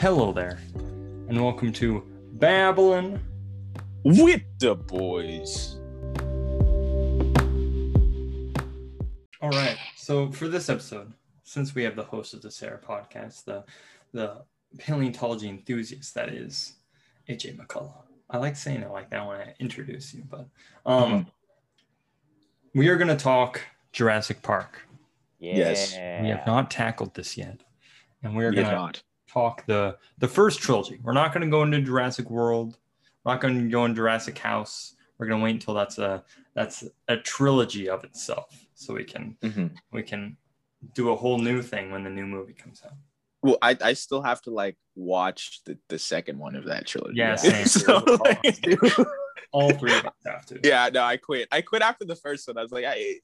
Hello there, and welcome to Babylon. with the boys. All right, so for this episode, since we have the host of the Thera podcast, the the paleontology enthusiast that is AJ McCullough. I like saying it like that when I introduce you, but um, we are going to talk Jurassic Park. Yeah. Yes. We have not tackled this yet, and we're We going to. Talk the the first trilogy. We're not going to go into Jurassic World. We're not going to go in Jurassic House. We're going to wait until that's a that's a trilogy of itself, so we can Mhm. we can do a whole new thing when the new movie comes out. Well, I, I still have to like watch the, the second one of that trilogy. Yeah, same. So, like, All three of us have to. yeah, no, I quit. I quit after the first one. I was like, I,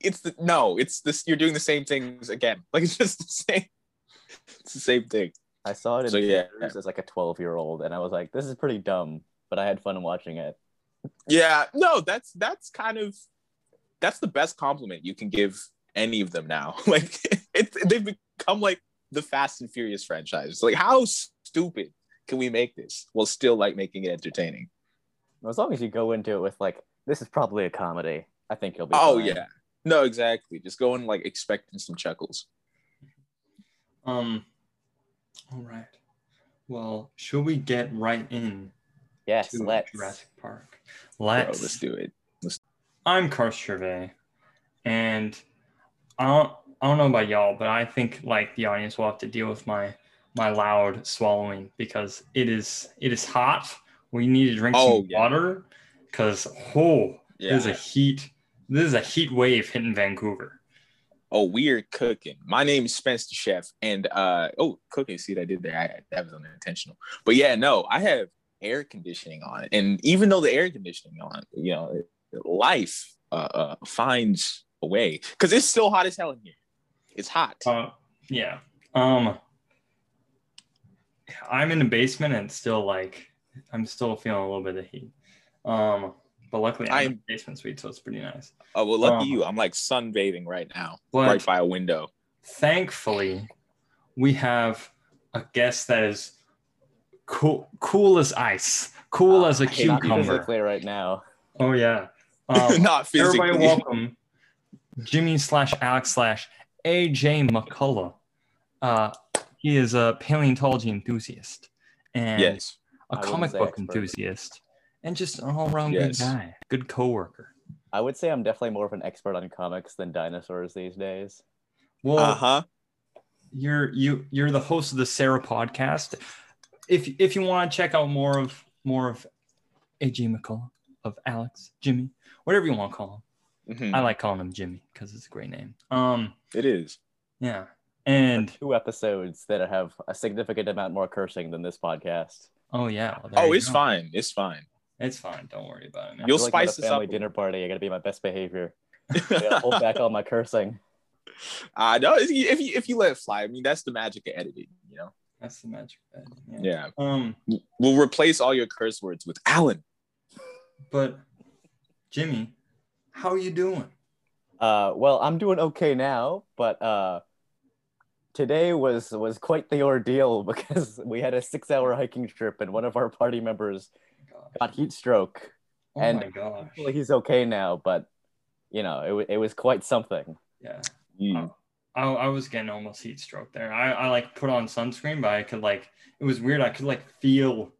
it's the no, it's this. You're doing the same things again. Like it's just the same. It's the same thing. I saw it in So, yeah. theaters as like a 12 year old, and I was like, this is pretty dumb, but I had fun watching it. Yeah, no, that's that's kind of that's the best compliment you can give any of them now. Like it, they've become like the Fast and Furious franchise. Like how stupid can we make this while still like making it entertaining? As long as you go into it with like, this is probably a comedy, I think you'll be. Oh fine. yeah, no, exactly. Just go in like expecting some chuckles. Um. All right. Well, should we get right in Yes, to let's. Jurassic Park? Let's. let's do it. I'm Carl Gervais, and I don't, I don't know about y'all, but I think like the audience will have to deal with my my loud swallowing because it is it is hot. We need to drink Oh, some yeah. water because oh, Yeah. there's a heat. This is a heat wave hitting Vancouver. Oh, weird cooking. My name is Spencer Chef, and uh oh, cooking. See what I did there? I, that was unintentional. But yeah, no, I have air conditioning on, and even though the air conditioning on, you know, life uh, uh finds a way because it's still hot as hell in here. It's hot. Uh, yeah. Um, I'm in the basement and still like I'm still feeling a little bit of heat. Um, but luckily I'm, in I'm- the basement suite, so it's pretty nice. oh well, lucky um, you. I'm like sunbathing right now, right by a window. thankfully we have a guest that is cool cool as ice cool as a cucumber physically right now. oh yeah um, Not physically. everybody welcome jimmy slash alex slash aj mccullough uh, he is a paleontology enthusiast and yes. a comic book expert. enthusiast and just an all-around Yes. good guy good coworker I would say I'm definitely more of an expert on comics than dinosaurs these days. well Uh huh. you're you you're the host of the Thera podcast. If if you want to check out more of more of AJ McCullough, of Alex, Jimmy, whatever you want to call him. I like calling him Jimmy because it's a great name. Um, It is. yeah, and Two episodes that have a significant amount more cursing than this podcast. oh yeah, well, Oh, it's go. fine. It's fine. It's fine. Don't worry about it, man. You'll I feel like I'm at spice a this family up a dinner little. party. I gotta be my best behavior. I gotta hold back all my cursing. I know if you, if you if you let it fly. I mean, that's the magic of editing. You know. That's the magic. Bed. Yeah. Yeah. Um, We'll replace all your curse words with Alan. but Jimmy, how are you doing? Uh, well, I'm doing okay now, but uh, today was was quite the ordeal because we had a six hour hiking trip and one of our party members Gosh. Got heat stroke. Oh and- my gosh. Well, he's okay now, but you know, it, wa- it was quite something. Yeah. Mm. I, I was getting almost heat stroke there. I, I like put on sunscreen, but I could like it was weird. I could like feel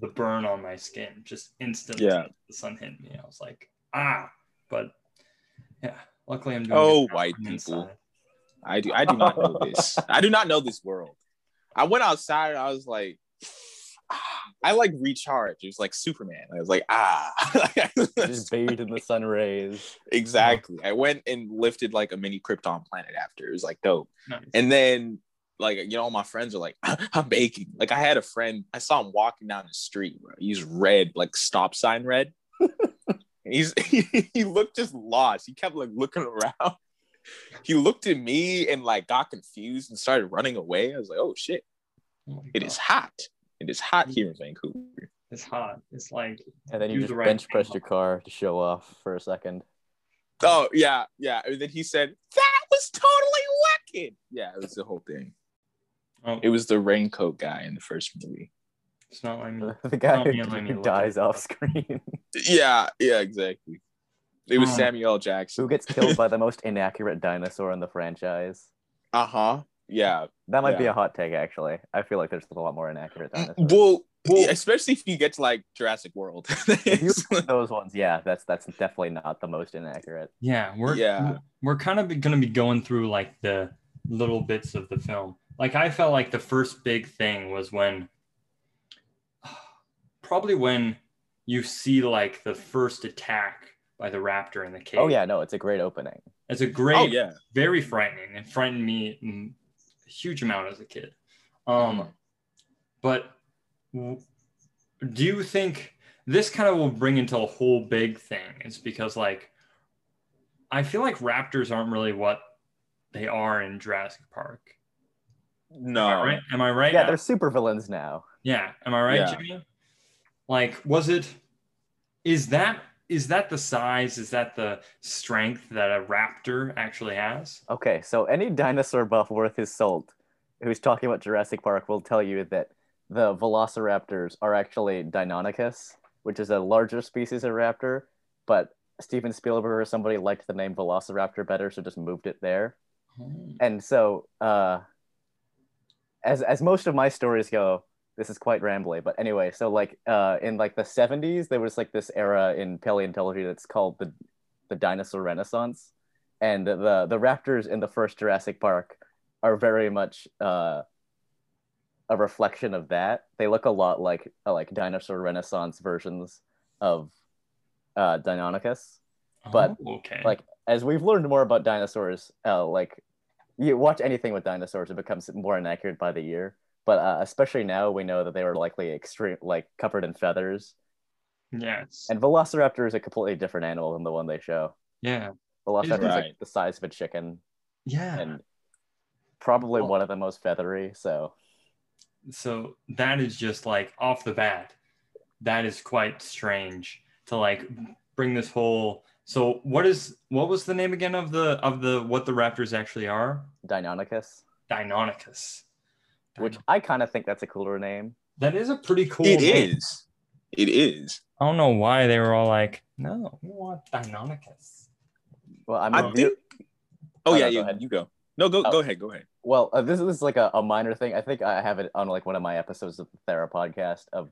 the burn on my skin just instantly. Yeah. The sun hit me. I was like, ah. But yeah, luckily I'm doing. Oh, good white people. inside. I do I do not know this. I do not know this world. I went outside and I was like, ah. I like recharge. It was like Superman. I was like, ah. Just bathed in the sun rays. exactly. I went and lifted like a mini Krypton planet after. It was like dope. Nice. And then like you know, my friends are like, I'm baking. Like I had a friend, I saw him walking down the street, bro. He's red, like stop sign red. He's he, he looked just lost. He kept like looking around. He looked at me and like got confused and started running away. I was like, oh shit, Oh my it God. is hot. It is hot here in Vancouver. It's hot. It's like And then you just the right bench hand. pressed your car to show off for a second. Oh yeah, yeah. And then he said, that was totally wicked. Yeah, it was the whole thing. Oh, It was the raincoat guy in the first movie. it's not like me. the guy who, yeah, let me who look dies off screen, Yeah, yeah, exactly. It was Oh. Samuel L. Jackson. who gets killed by the most inaccurate dinosaur in the franchise. Uh huh. Yeah. That might be a hot take, actually. I feel like there's a lot more inaccurate dinosaurs. Well, Well- especially if you get to like Jurassic World. If you look at those ones, yeah, that's that's definitely not the most inaccurate. Yeah, we're Yeah. we're kind of going to be going through like the little bits of the film. Like I felt like the first big thing was when probably when you see like the first attack by the raptor in the cave. Oh yeah, no, it's a great opening. It's a great oh yeah. very frightening. It frightened me mm, a huge amount as a kid. Um, Mhm. but w- do you think this kind of will bring into a whole big thing? It's because like I feel like raptors aren't really what they are in Jurassic Park. No. Am I right? Am I right? Yeah, they're super villains now. Yeah, am I right, Yeah. Jimmy? Like, was it? Is that is that the size? Is that the strength that a raptor actually has? Okay, so any dinosaur buff worth his salt who's talking about Jurassic Park will tell you that the velociraptors are actually Deinonychus, which is a larger species of raptor, but Steven Spielberg or somebody liked the name Velociraptor better, so just moved it there. And so, uh, as as most of my stories go, this is quite rambly. But anyway, so like uh, in like the '70s, there was like this era in paleontology that's called the the dinosaur renaissance, and the the raptors in the first Jurassic Park are very much uh, a reflection of that. They look a lot like uh, like dinosaur renaissance versions of uh, Deinonychus but, Oh, okay, like as we've learned more about dinosaurs uh, like you watch anything with dinosaurs it becomes more inaccurate by the year but uh, especially now we know that they were likely extreme like covered in feathers. Yes. And velociraptor is a completely different animal than the one they show. Yeah, velociraptor is Right. like the size of a chicken. Yeah. and probably Well- one of the most feathery so. So that is just like off the bat that is quite strange to like bring this whole so what is what was the name again of the of the what the raptors actually are? Deinonychus. Deinonychus which i kind of think that's a cooler name that is a pretty cool It name. is. It is. i don't know why they were all like no we want deinonychus well i I mean think. Oh Oh, yeah, no, go you, ahead. you go. No, go Oh. go ahead. Go ahead. Well, uh, this is like a, a minor thing. I think I have it on like one of my episodes of the Thera podcast of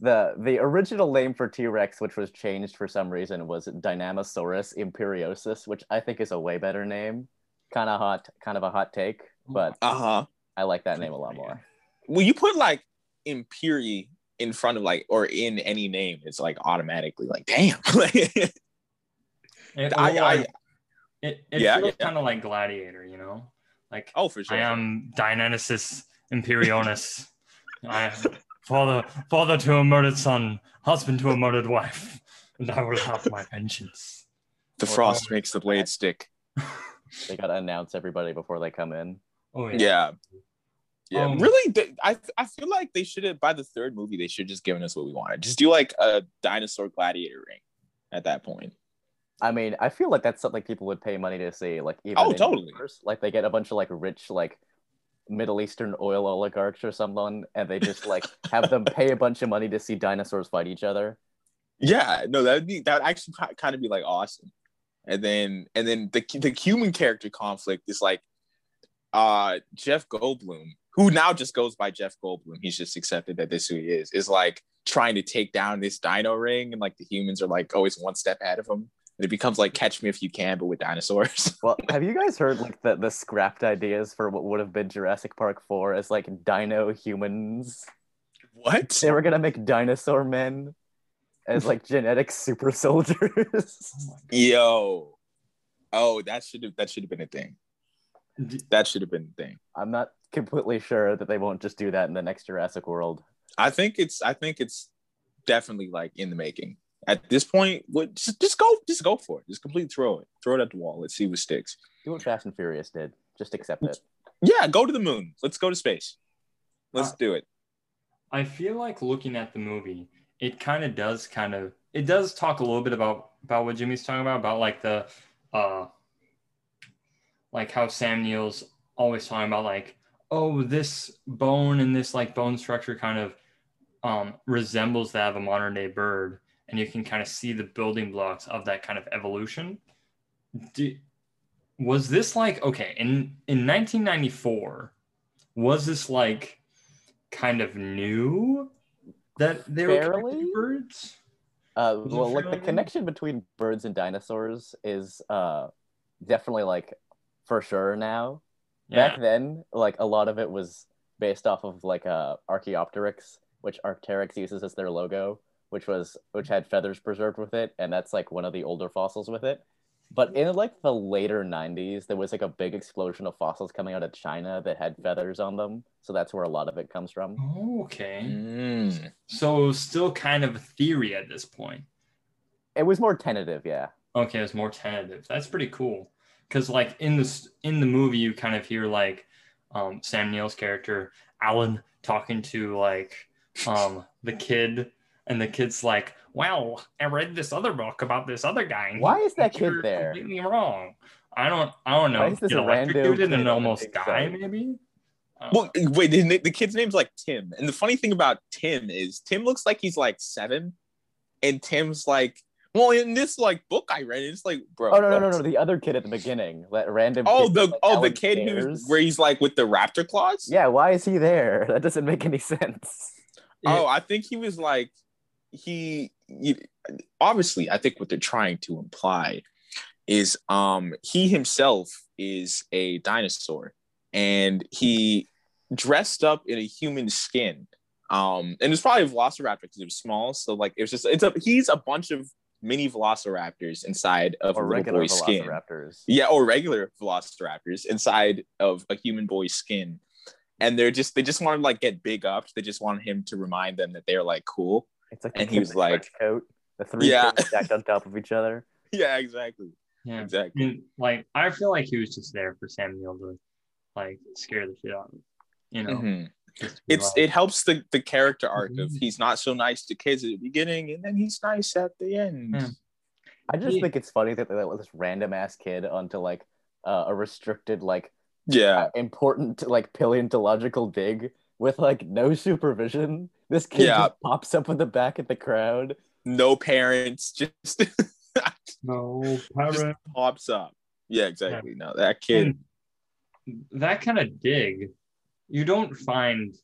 the the original name for T Rex, which was changed for some reason, was Dynamosaurus imperiosus, which I think is a way better name. Kind of hot, kind of a hot take, but Uh huh. I like that name a lot more. When you put like Imperi in front of like or in any name, it's like automatically like damn. It, I- well, I- like, it, it Yeah, feels yeah. kind of like gladiator you know like oh, for sure. I am Dionysus Imperionis. I am father, father to a murdered son, husband to a murdered wife, and I will have my vengeance. the or- frost makes the blade stick. They got to announce everybody before they come in. Oh Yeah. Yeah, Um, really. th- I I feel like they should have by the third movie they should just given us what we wanted. Just do like a dinosaur gladiator ring at that point. I mean, I feel like that's something people would pay money to see. Like, even Oh, totally. universe. Like, they get a bunch of like rich, like Middle Eastern oil oligarchs or someone, and they just like have them pay a bunch of money to see dinosaurs fight each other. Yeah, no, that would be that would actually kind of be like awesome. And then and then the the human character conflict is like uh Jeff Goldblum, who now just goes by Jeff Goldblum. He's just accepted that this is who he is, is like trying to take down this dino ring, and like the humans are like always one step ahead of him. And it becomes like catch me if you can, but with dinosaurs. Well, have you guys heard like the, the scrapped ideas for what would have been Jurassic Park 4 as like dino humans? what? They were gonna make dinosaur men as like genetic super soldiers. Oh Yo. Oh, that should have that should have been a thing. God. D- That should have been the thing. I'm not completely sure that they won't just do that in the next Jurassic World. I think it's I think it's definitely like in the making. At this point, what just, just go just go for it. Just completely throw it. Throw it at the wall. Let's see what sticks. Do what Fast and Furious did. Just accept it. Yeah, go to the moon. Let's go to space. Let's Uh, do it. I feel like looking at the movie, it kind of does kind of it does talk a little bit about about what Jimmy's talking about about like the uh like how Sam Neill's always talking about like oh, this bone and this like bone structure kind of um, resembles that of a modern day bird, and you can kind of see the building blocks of that kind of evolution. Do, was this like okay in in 1994? Was this like kind of new that they were Barely? connected birds? Uh, well, like the connection between birds and dinosaurs is uh, definitely like for sure now. Yeah. Back then, like a lot of it was based off of like uh, Archaeopteryx, which Arc'teryx uses as their logo, which was which had feathers preserved with it, and that's like one of the older fossils with it. But in like the later 90s, there was like a big explosion of fossils coming out of China that had feathers on them. So that's where a lot of it comes from. Okay. Mm. So still kind of a theory at this point. It was more tentative, yeah. Okay, it was more tentative. That's pretty cool. Cause like in this in the movie, you kind of hear like um, Sam Neill's character Alan talking to like um, the kid, and the kid's like, "Well, I read this other book about this other guy. and Why is that thinks kid you're there? Completely wrong. I don't. I don't know. Why is this Get a rando electrocuted kid and on almost big die, site? maybe. Well, wait, the, the kid's name's like Tim, and the funny thing about Tim is Tim looks like he's like seven, and Tim's like, well, in this like book I read, it's like, bro. Oh no no no no! The other kid at the beginning, that random. Oh, the like, oh the kid who's where he's like with the raptor claws. Yeah, why is he there? That doesn't make any sense. Oh, I think he was like he, he obviously I think what they're trying to imply is um he himself is a dinosaur and he dressed up in a human skin. Um and it's probably a velociraptor because it was small. So like it was just it's a he's a bunch of mini velociraptors inside of Or a little regular boy's skin. Yeah, or regular velociraptors inside of a human boy's skin. And they're just they just want to like get big up. They just want him to remind them that they're like cool. It's like And the he was in the trench like- coat. The three Yeah. stacked on top of each other. Yeah, exactly. yeah. Exactly. I mean, like I feel like he was just there for Samuel to like scare the shit out of him. You know, Mhm. Just to be It's it helps the the character arc of Mhm. he's not so nice to kids at the beginning and then he's nice at the end. Yeah. I just Yeah. think it's funny that they let this random ass kid onto like uh, a restricted like Yeah. important like paleontological dig with like no supervision. This kid Yeah. just pops up in the back of the crowd. No parents, just no just parent. pops up. Yeah, exactly. No, that kid. And that kind of dig, you don't find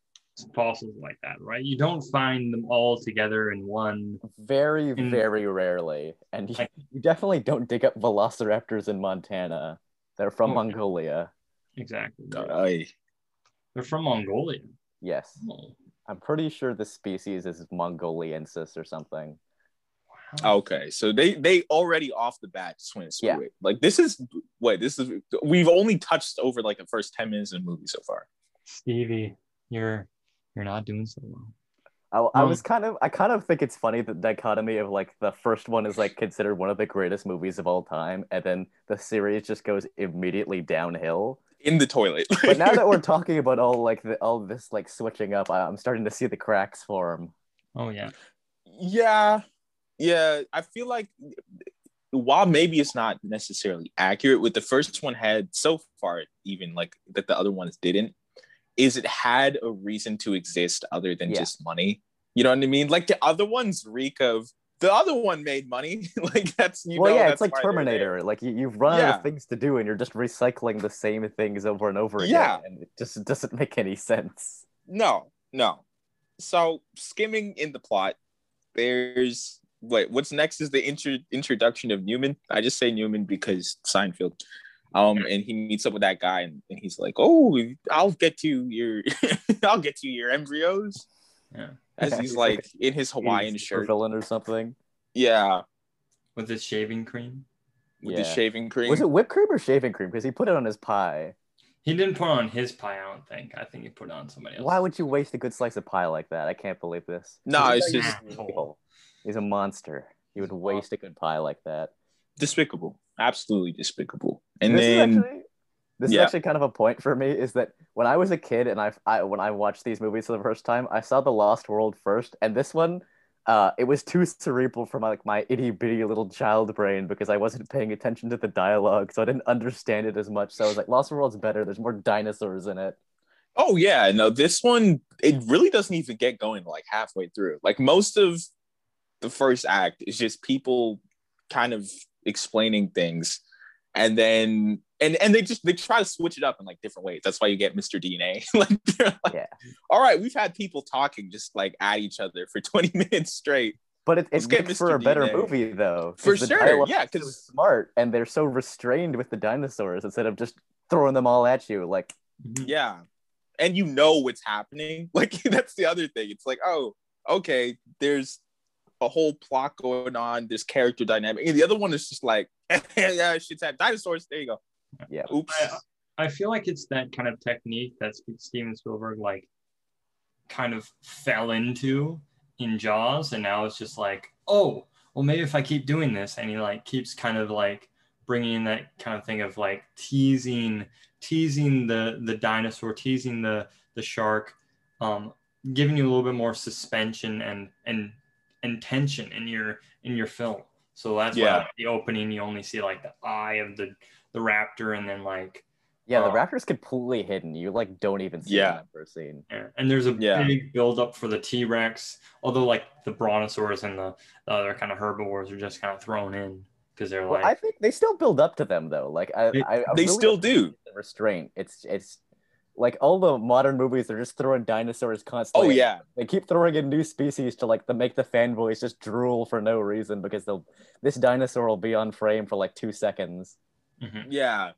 fossils like that, right? You don't find them all together in one. Very, In- very rarely. And you, Like- you definitely don't dig up velociraptors in Montana. They're from Oh. Mongolia. Exactly. Ay. They're from Mongolia. Yes. Oh, I'm pretty sure the species is Mongoliensis or something. wow. Okay, so they they already off the bat just went Yeah. Like this is wait, this is we've only touched over like the first ten minutes of the movie so far. Stevie, you're you're not doing so well. I, I Um, was kind of I kind of think it's funny the dichotomy of like the first one is like considered one of the greatest movies of all time, and then the series just goes immediately downhill. In the toilet. But now that we're talking about all like the, all this like switching up, I, I'm starting to see the cracks form. Oh yeah. yeah, yeah, I feel like while maybe it's not necessarily accurate, what the first one had so far, even like that the other ones didn't, is it had a reason to exist other than Yeah. just money. You know what I mean? Like the other ones reek of the other one made money. like that's you well, know, yeah, that's it's like why they're there. Terminator. Like you, you've run out of things to do, and you're just recycling the same things over and over again, Yeah. and it just doesn't make any sense. No, no. So skimming in the plot, there's wait, what's next is the intro, introduction of Newman. I just say Newman because Seinfeld. Um, and he meets up with that guy, and, and he's like, "Oh, I'll get you your, I'll get you your embryos." Yeah. As he's he's like like in his Hawaiian He's shirt, villain or something. yeah, With his shaving cream. with his Yeah. shaving cream. Was it whipped cream or shaving cream? Because he put it on his pie. He didn't put on his pie, I don't think. I think he put it on somebody else. Why would you waste a good slice of pie like that? I can't believe this. No, He's it's an just. He's a monster. He would waste a good pie like that. despicable, absolutely despicable. And this then actually, this Yeah. is actually kind of a point for me. Is that when I was a kid and I, I when I watched these movies for the first time, I saw The Lost World first, and this one, uh, it was too cerebral for my like my itty bitty little child brain because I wasn't paying attention to the dialogue, so I didn't understand it as much. So I was like, Lost World's better. There's more dinosaurs in it. Oh yeah, no, this one it really doesn't even get going like halfway through. Like most of the first act is just people kind of explaining things, and then and and they just they try to switch it up in like different ways. That's why you get Mr. DNA. like, like, Yeah. all right, we've had people talking just like at each other for twenty minutes straight. But it, it Let's makes for Mr. a better movie, though For sure, yeah, because so 'cause- smart and they're so restrained with the dinosaurs instead of just throwing them all at you. Like, Mhm. Yeah. And you know what's happening. Like that's the other thing. It's like, oh, okay, there's a whole plot going on, this character dynamic. And the other one is just like, yeah, shit's at dinosaurs. There you go. yeah, Oops. I, I feel like it's that kind of technique that Steven Spielberg like kind of fell into in Jaws, and now it's just like, oh, well, maybe if I keep doing this, and he like keeps kind of like bringing in that kind of thing of like teasing, teasing the the dinosaur, teasing the the shark, um, giving you a little bit more suspension and and and tension in your in your film. So that's why Yeah. like, the opening you only see like the eye of the the raptor, and then like yeah. The Oh. raptor's completely hidden. You like don't even see Yeah. the first scene. Yeah, and there's a Yeah. big build up for the T Rex. Although like the brontosaurus and the, the other kind of herbivores are just kind of thrown in because they're Well, like I think they still build up to them though. Like, I, They- I, I They really still do. the restraint. It's it's like all the modern movies are just throwing dinosaurs constantly. Oh yeah. They keep throwing in new species to like to make the fanboys just drool for no reason because they'll this dinosaur will be on frame for like two seconds. Mhm. Yeah.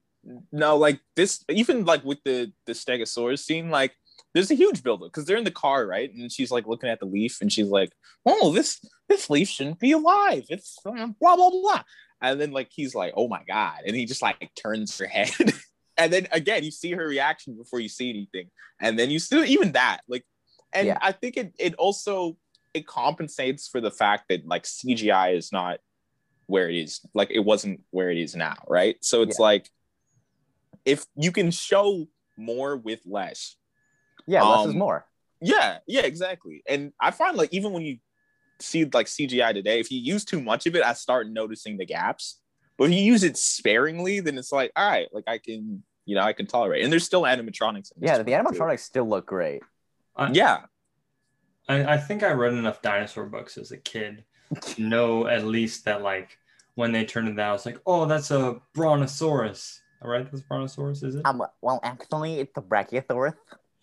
No, like this, even like with the the Stegosaurus scene, like there's a huge buildup because they're in the car, right? And she's like looking at the leaf, and she's like, "Oh, this this leaf shouldn't be alive. It's um, blah blah blah." And then like he's like, "Oh my god!" And he just like turns her head, and then again you see her reaction before you see anything, and then you still even that like, and Yeah. I think it it also it compensates for the fact that like CGI is not where it is like it wasn't where it is now right so it's Yeah. like if you can show more with less Yeah, less is Um, more. yeah yeah exactly and i find like even when you see like cgi today if you use too much of it i start noticing the gaps but if you use it sparingly then it's like all right like i can you know i can tolerate and there's still animatronics in Yeah, the one, too. animatronics still look great. yeah I, I think I read enough dinosaur books as a kid to know at least that like when they turned it out, it's like, oh, that's a brontosaurus. All right, that's brontosaurus, is it? Um, well, actually, it's the Brachiosaurus.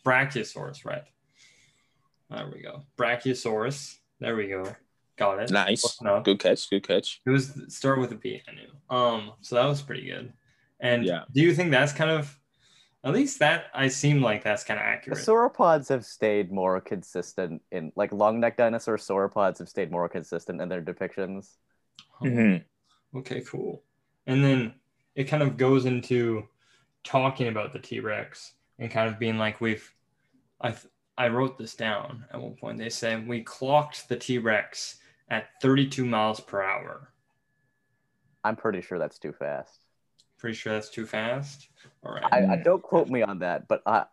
Brachiosaurus, right? There we go. Brachiosaurus. There we go. Got it. nice Close good catch good catch It was start with a B. I knew. Um, so that was pretty good. And Yeah. do you think that's kind of at least that I seem like that's kind of The accurate? sauropods have stayed more consistent in like long neck dinosaur sauropods have stayed more consistent in their depictions. Mhm. Okay, cool. And then it kind of goes into talking about the T Rex and kind of being like, we've, I, th- I wrote this down at one point. They said we clocked the T Rex at 32 miles per hour. I'm pretty sure that's too fast. Pretty sure that's too fast. All right. I, I don't quote me on that, but I,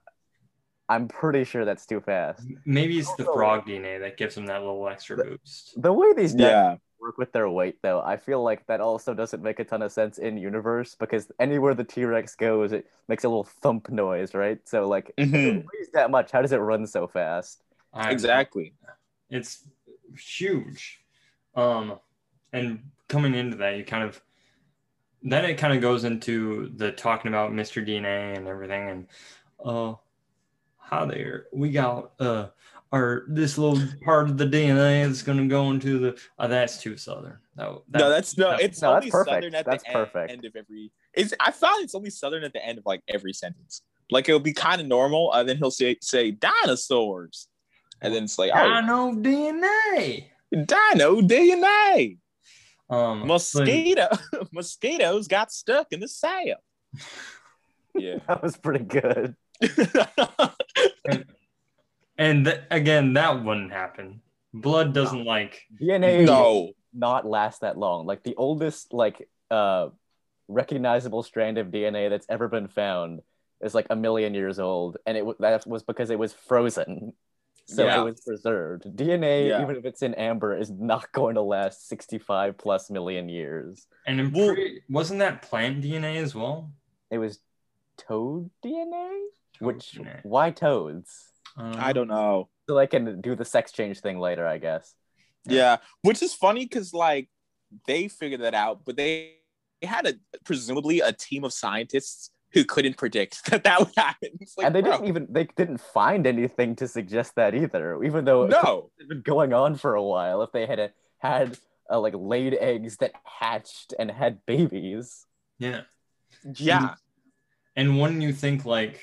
I'm pretty sure that's too fast. Maybe it's the frog DNA that gives them that little extra boost. The way these yeah work with their weight, though, I feel like that also doesn't make a ton of sense in universe because anywhere the T Rex goes, it makes a little thump noise, right? So like, if Mhm. it weighs that much, how does it run so fast? I- exactly it's huge um and coming into that you kind of then it kind of goes into the talking about mr dna and everything and uh hi there we got uh our this little part of the dna is going to go into the uh, that's too southern that, that, no, that's no. that- It's No, that's only perfect. southern at That's the perfect. End, end of every. It's. I found it's only southern at the end of like every sentence. Like it'll be kind of normal, and then he'll say say dinosaurs, and then it's like oh dino dna dino DNA. um Mosquito mosquitoes got stuck in the sail. Yeah. That was pretty good. and th- again that wouldn't happen blood doesn't like DNA no. not last that long. Like the oldest like uh recognizable strand of DNA that's ever been found is like a million years old, and it w- that was because it was frozen, so Yeah. it was preserved. DNA, Yeah. even if it's in amber, is not going to last sixty-five plus million years. and I'm Well- pretty- wasn't that plant dna as well It was toad DNA. Which Toad. why toads? Um, I don't know. So I can do the sex change thing later, I guess. Yeah, which is funny because like they figured that out, but they, they had a presumably a team of scientists who couldn't predict that that would happen. Like, and they bro, didn't even they didn't find anything to suggest that either, even though it no. been going on for a while. If they had had uh, like laid eggs that hatched and had babies, Yeah. Yeah, And wouldn't you think like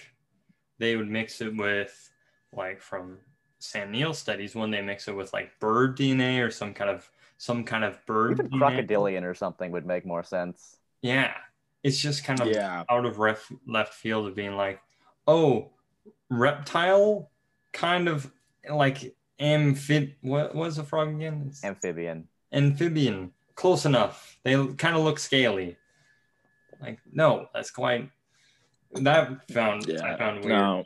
they would mix it with like from Sam Neill studies when they mix it with like bird DNA or some kind of some kind of bird even DNA? crocodilian or something would make more sense. Yeah. It's just kind of yeah. out of ref- left field of being like, oh, reptile kind of like amphib what was the frog again? It's Amphibian. amphibian. Close enough. They kind of look scaly. Like, no, that's quite that found yeah. I found weird. no,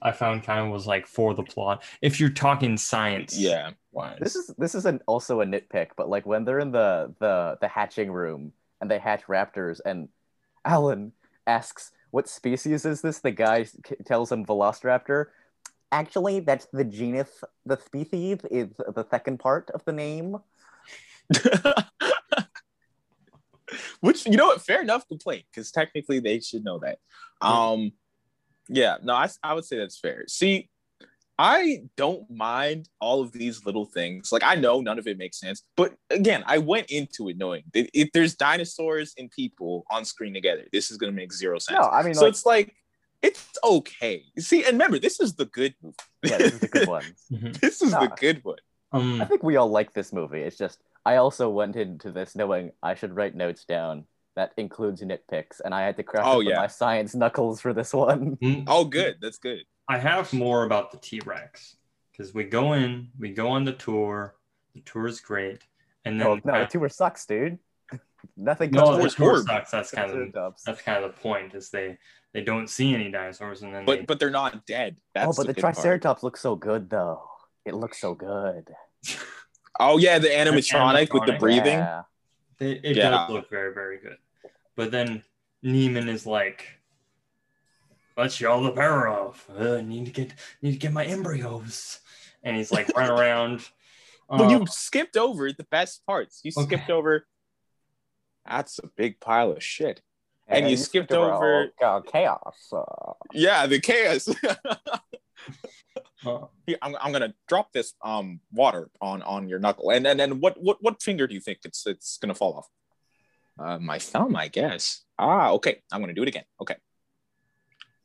I found kind of was like for the plot. If you're talking science, yeah, wise. This is this is an, also a nitpick, but like when they're in the the the hatching room and they hatch raptors, and Alan asks, "What species is this?" The guy tells him Velociraptor. Actually, that's the genus. The species is the second part of the name. which you know what? Fair enough complaint because technically they should know that. Um, yeah, no, I I would say that's fair. See, I don't mind all of these little things. Like I know none of it makes sense, but again, I went into it knowing that if there's dinosaurs and people on screen together, this is gonna make zero sense. No, I mean so like it's like it's okay. See, and remember, this is the good movie. yeah, this is the good one. Mhm. this is the good one. I Um, think we all like this movie. It's just I also went into this knowing I should write notes down that includes nitpicks, and I had to craft Oh, up yeah. my science knuckles for this one. mm, Oh, good. That's good. I have more about the T Rex because we go in, we go on the tour. The tour is great, and then Oh, no, the tour sucks, dude. Nothing no, the tour horrible. sucks. That's kind of Triceratops. that's kind of the point is they they don't see any dinosaurs, and then But they, but they're not dead. That's oh, but the, good part. Triceratops looks so good, though. It looks so good. Oh yeah, the animatronic with the breathing. Yeah. It, it Yeah. does look very, very good. But then Neiman is like, "Let's y'all the power off. Uh, need to get need to get my embryos." And he's like running around. Well, Uh, you skipped over the best parts. You Okay. skipped over. That's a big pile of shit. And you you skipped skipped over- uh, chaos. Uh, Yeah, the chaos. uh, Here, I'm, I'm gonna drop this um water on on your knuckle, and and then what what what finger do you think it's it's gonna fall off? Uh, my thumb, I guess. Ah, okay. I'm gonna do it again. Okay.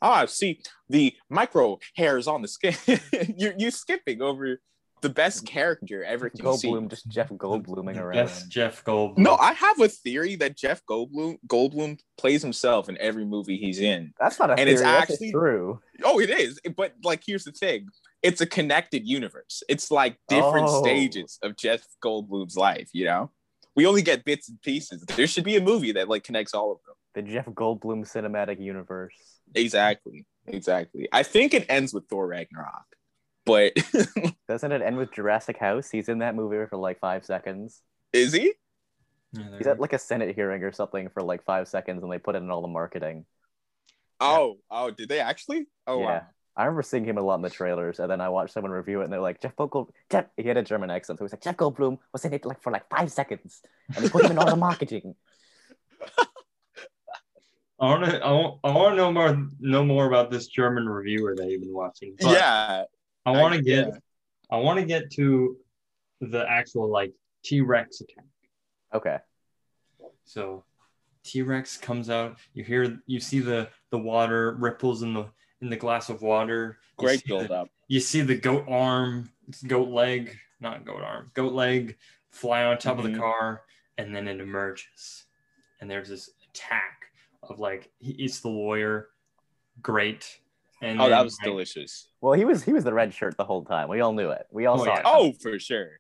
Ah, see the micro hairs on the skin. you you skipping over the best character ever conceived. Goldblum, just Jeff Goldbluming around. Yes, Jeff Goldblum. No, I have a theory that Jeff Goldblum Goldblum plays himself in every movie he's in. That's not a And theory. it's that's actually- true. Oh, it is. But like, here's the thing: it's a connected universe. It's like different Oh. stages of Jeff Goldblum's life. You know, we only get bits and pieces. There should be a movie that like connects all of them. The Jeff Goldblum cinematic universe. Exactly. Exactly. I think it ends with Thor Ragnarok, but Doesn't it end with Jurassic House? He's in that movie for like five seconds. is he? Yeah, He's at like a Senate hearing or something for like five seconds, and they put it in all the marketing. Oh, oh, did they actually? Oh, Yeah. wow. I remember seeing him a lot in the trailers, and then I watched someone review it, and they're like, Jeff Goldblum, Jeff, he had a German accent, so he's like, Jeff Goldblum was in it like for like five seconds, and they put him in all the marketing. I want to I want, I want to know more know more about this German reviewer that you've been watching. But yeah. I want to get yeah. I want to get to the actual like T Rex attack. Okay. So T Rex comes out. You hear you see the the water ripples in the in the glass of water. Great build the- up. You see the goat arm, goat leg, not goat arm, goat leg fly on top of Mhm. the car, and then it emerges. And there's this attack of like he eats the lawyer. Great. And Oh, that was like, delicious. Well, he was he was the red shirt the whole time. We all knew it. We all Oh, saw yeah. it. Oh, for sure.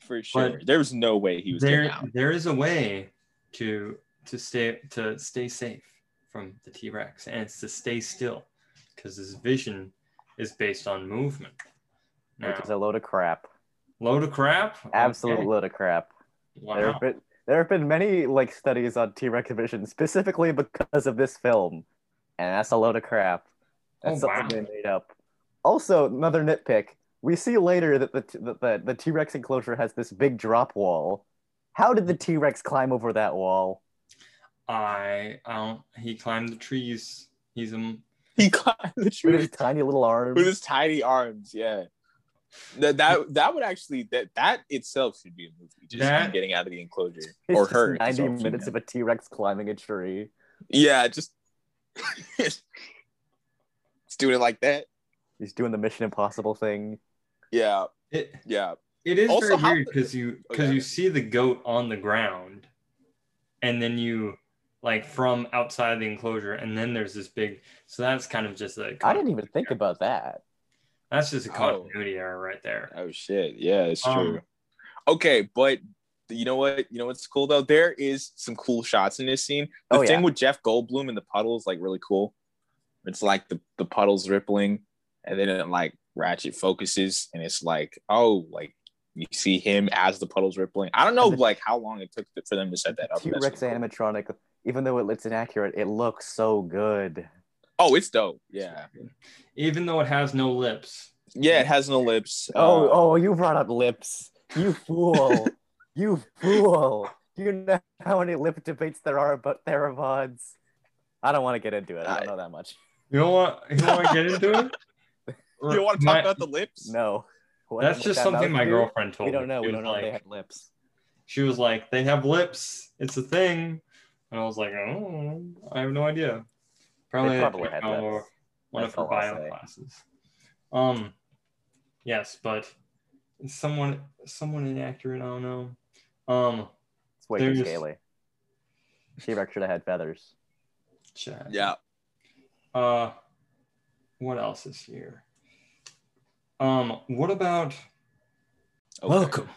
For sure. But there was no way he was there out. there is a way to to stay to stay safe from the T-Rex and it's to stay still because his vision is based on movement. Now, which is a load of crap. load of crap. Absolute Okay. load of crap. Wow. have been there have been many like studies on T Rex vision specifically because of this film, and that's a load of crap. Oh, that's Oh, something wow. they made up. Also, another nitpick. We see later that the that the, the T Rex enclosure has this big drop wall. How did the T Rex climb over that wall? I, I don't. He climbed the trees. He's a. He climbed the trees With his tiny little arms. with his tiny arms. Yeah. That that that would actually that that itself should be a movie. Just That- getting out of the enclosure or just her. 90 minutes of a T Rex climbing a tree. Yeah, just it's doing it like that. He's doing the Mission Impossible thing. Yeah, It, yeah. it is Also, very weird because you oh, because Okay. you see the goat on the ground, and then you like from outside the enclosure, and then there's this big. So that's kind of just like I didn't even think about that. That's just a Oh. continuity error right there. Oh shit. Yeah, it's Um, true. okay, but you know what? You know what's cool though? There is some cool shots in this scene. The Oh, thing yeah. with Jeff Goldblum in the puddle is like really cool. It's like the, the puddles rippling, and then it like ratchet focuses, and it's like, oh, like you see him as the puddles rippling. I don't know the- like how long it took for them to set that up. T Rex cool. animatronic, even though it looks inaccurate, it looks so good. Oh, it's dope. Yeah. Even though it has no lips. Yeah, it has no lips. Oh, Uh, oh, you brought up lips. You fool. you fool. Do you know how many lip debates there are about theropods? I don't want to get into it. I don't know that much. You don't want you don't want to get into it. You don't want to talk My- about the lips? No. What- That's just that something my do? girlfriend told me. We don't know. She We don't know like, they have lips. She was like, they have lips. It's a thing. And I was like, oh, I have no idea. Probably, probably had lips. one That's of her bio classes. Um, yes, but someone, someone inaccurate. I don't know. Um, It's way too There's- scaly. T-Rex should have had feathers. Chad. Yeah. Uh, what else is here? Um, what about Okay. welcome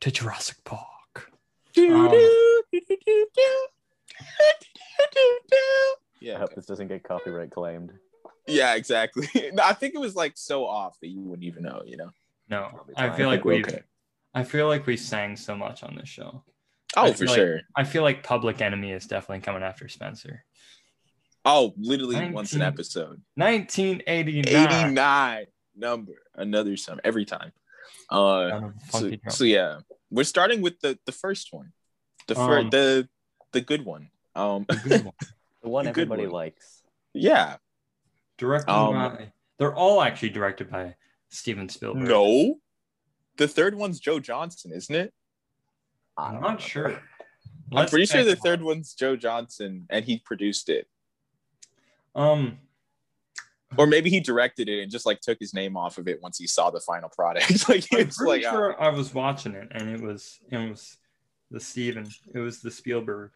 to Jurassic Park? Do, Um, do. I Yeah. hope this doesn't get copyright claimed. Yeah, exactly. I think it was like so off that you wouldn't even know, you know. No, I feel I like we're okay. I feel like we sang so much on this show. Oh, for like- sure. I feel like Public Enemy is definitely coming after Spencer. Oh, literally once an episode. 1989. 89 number. Another sum every time. Uh so, so yeah. We're starting with the the first one. The fir- Um, the the good one. Um The good one. The one good everybody one. likes. yeah. Directed Um, by. They're all actually directed by Steven Spielberg. No. The third one's Joe Johnson, isn't it? I I'm don't not remember. sure. I'm pretty sure the it third one's Joe Johnson and he produced it. Um, Or maybe he directed it and just like took his name off of it once he saw the final product. like I'm it's pretty like sure I was watching it, and it was it was the Steven. It was the Spielberg.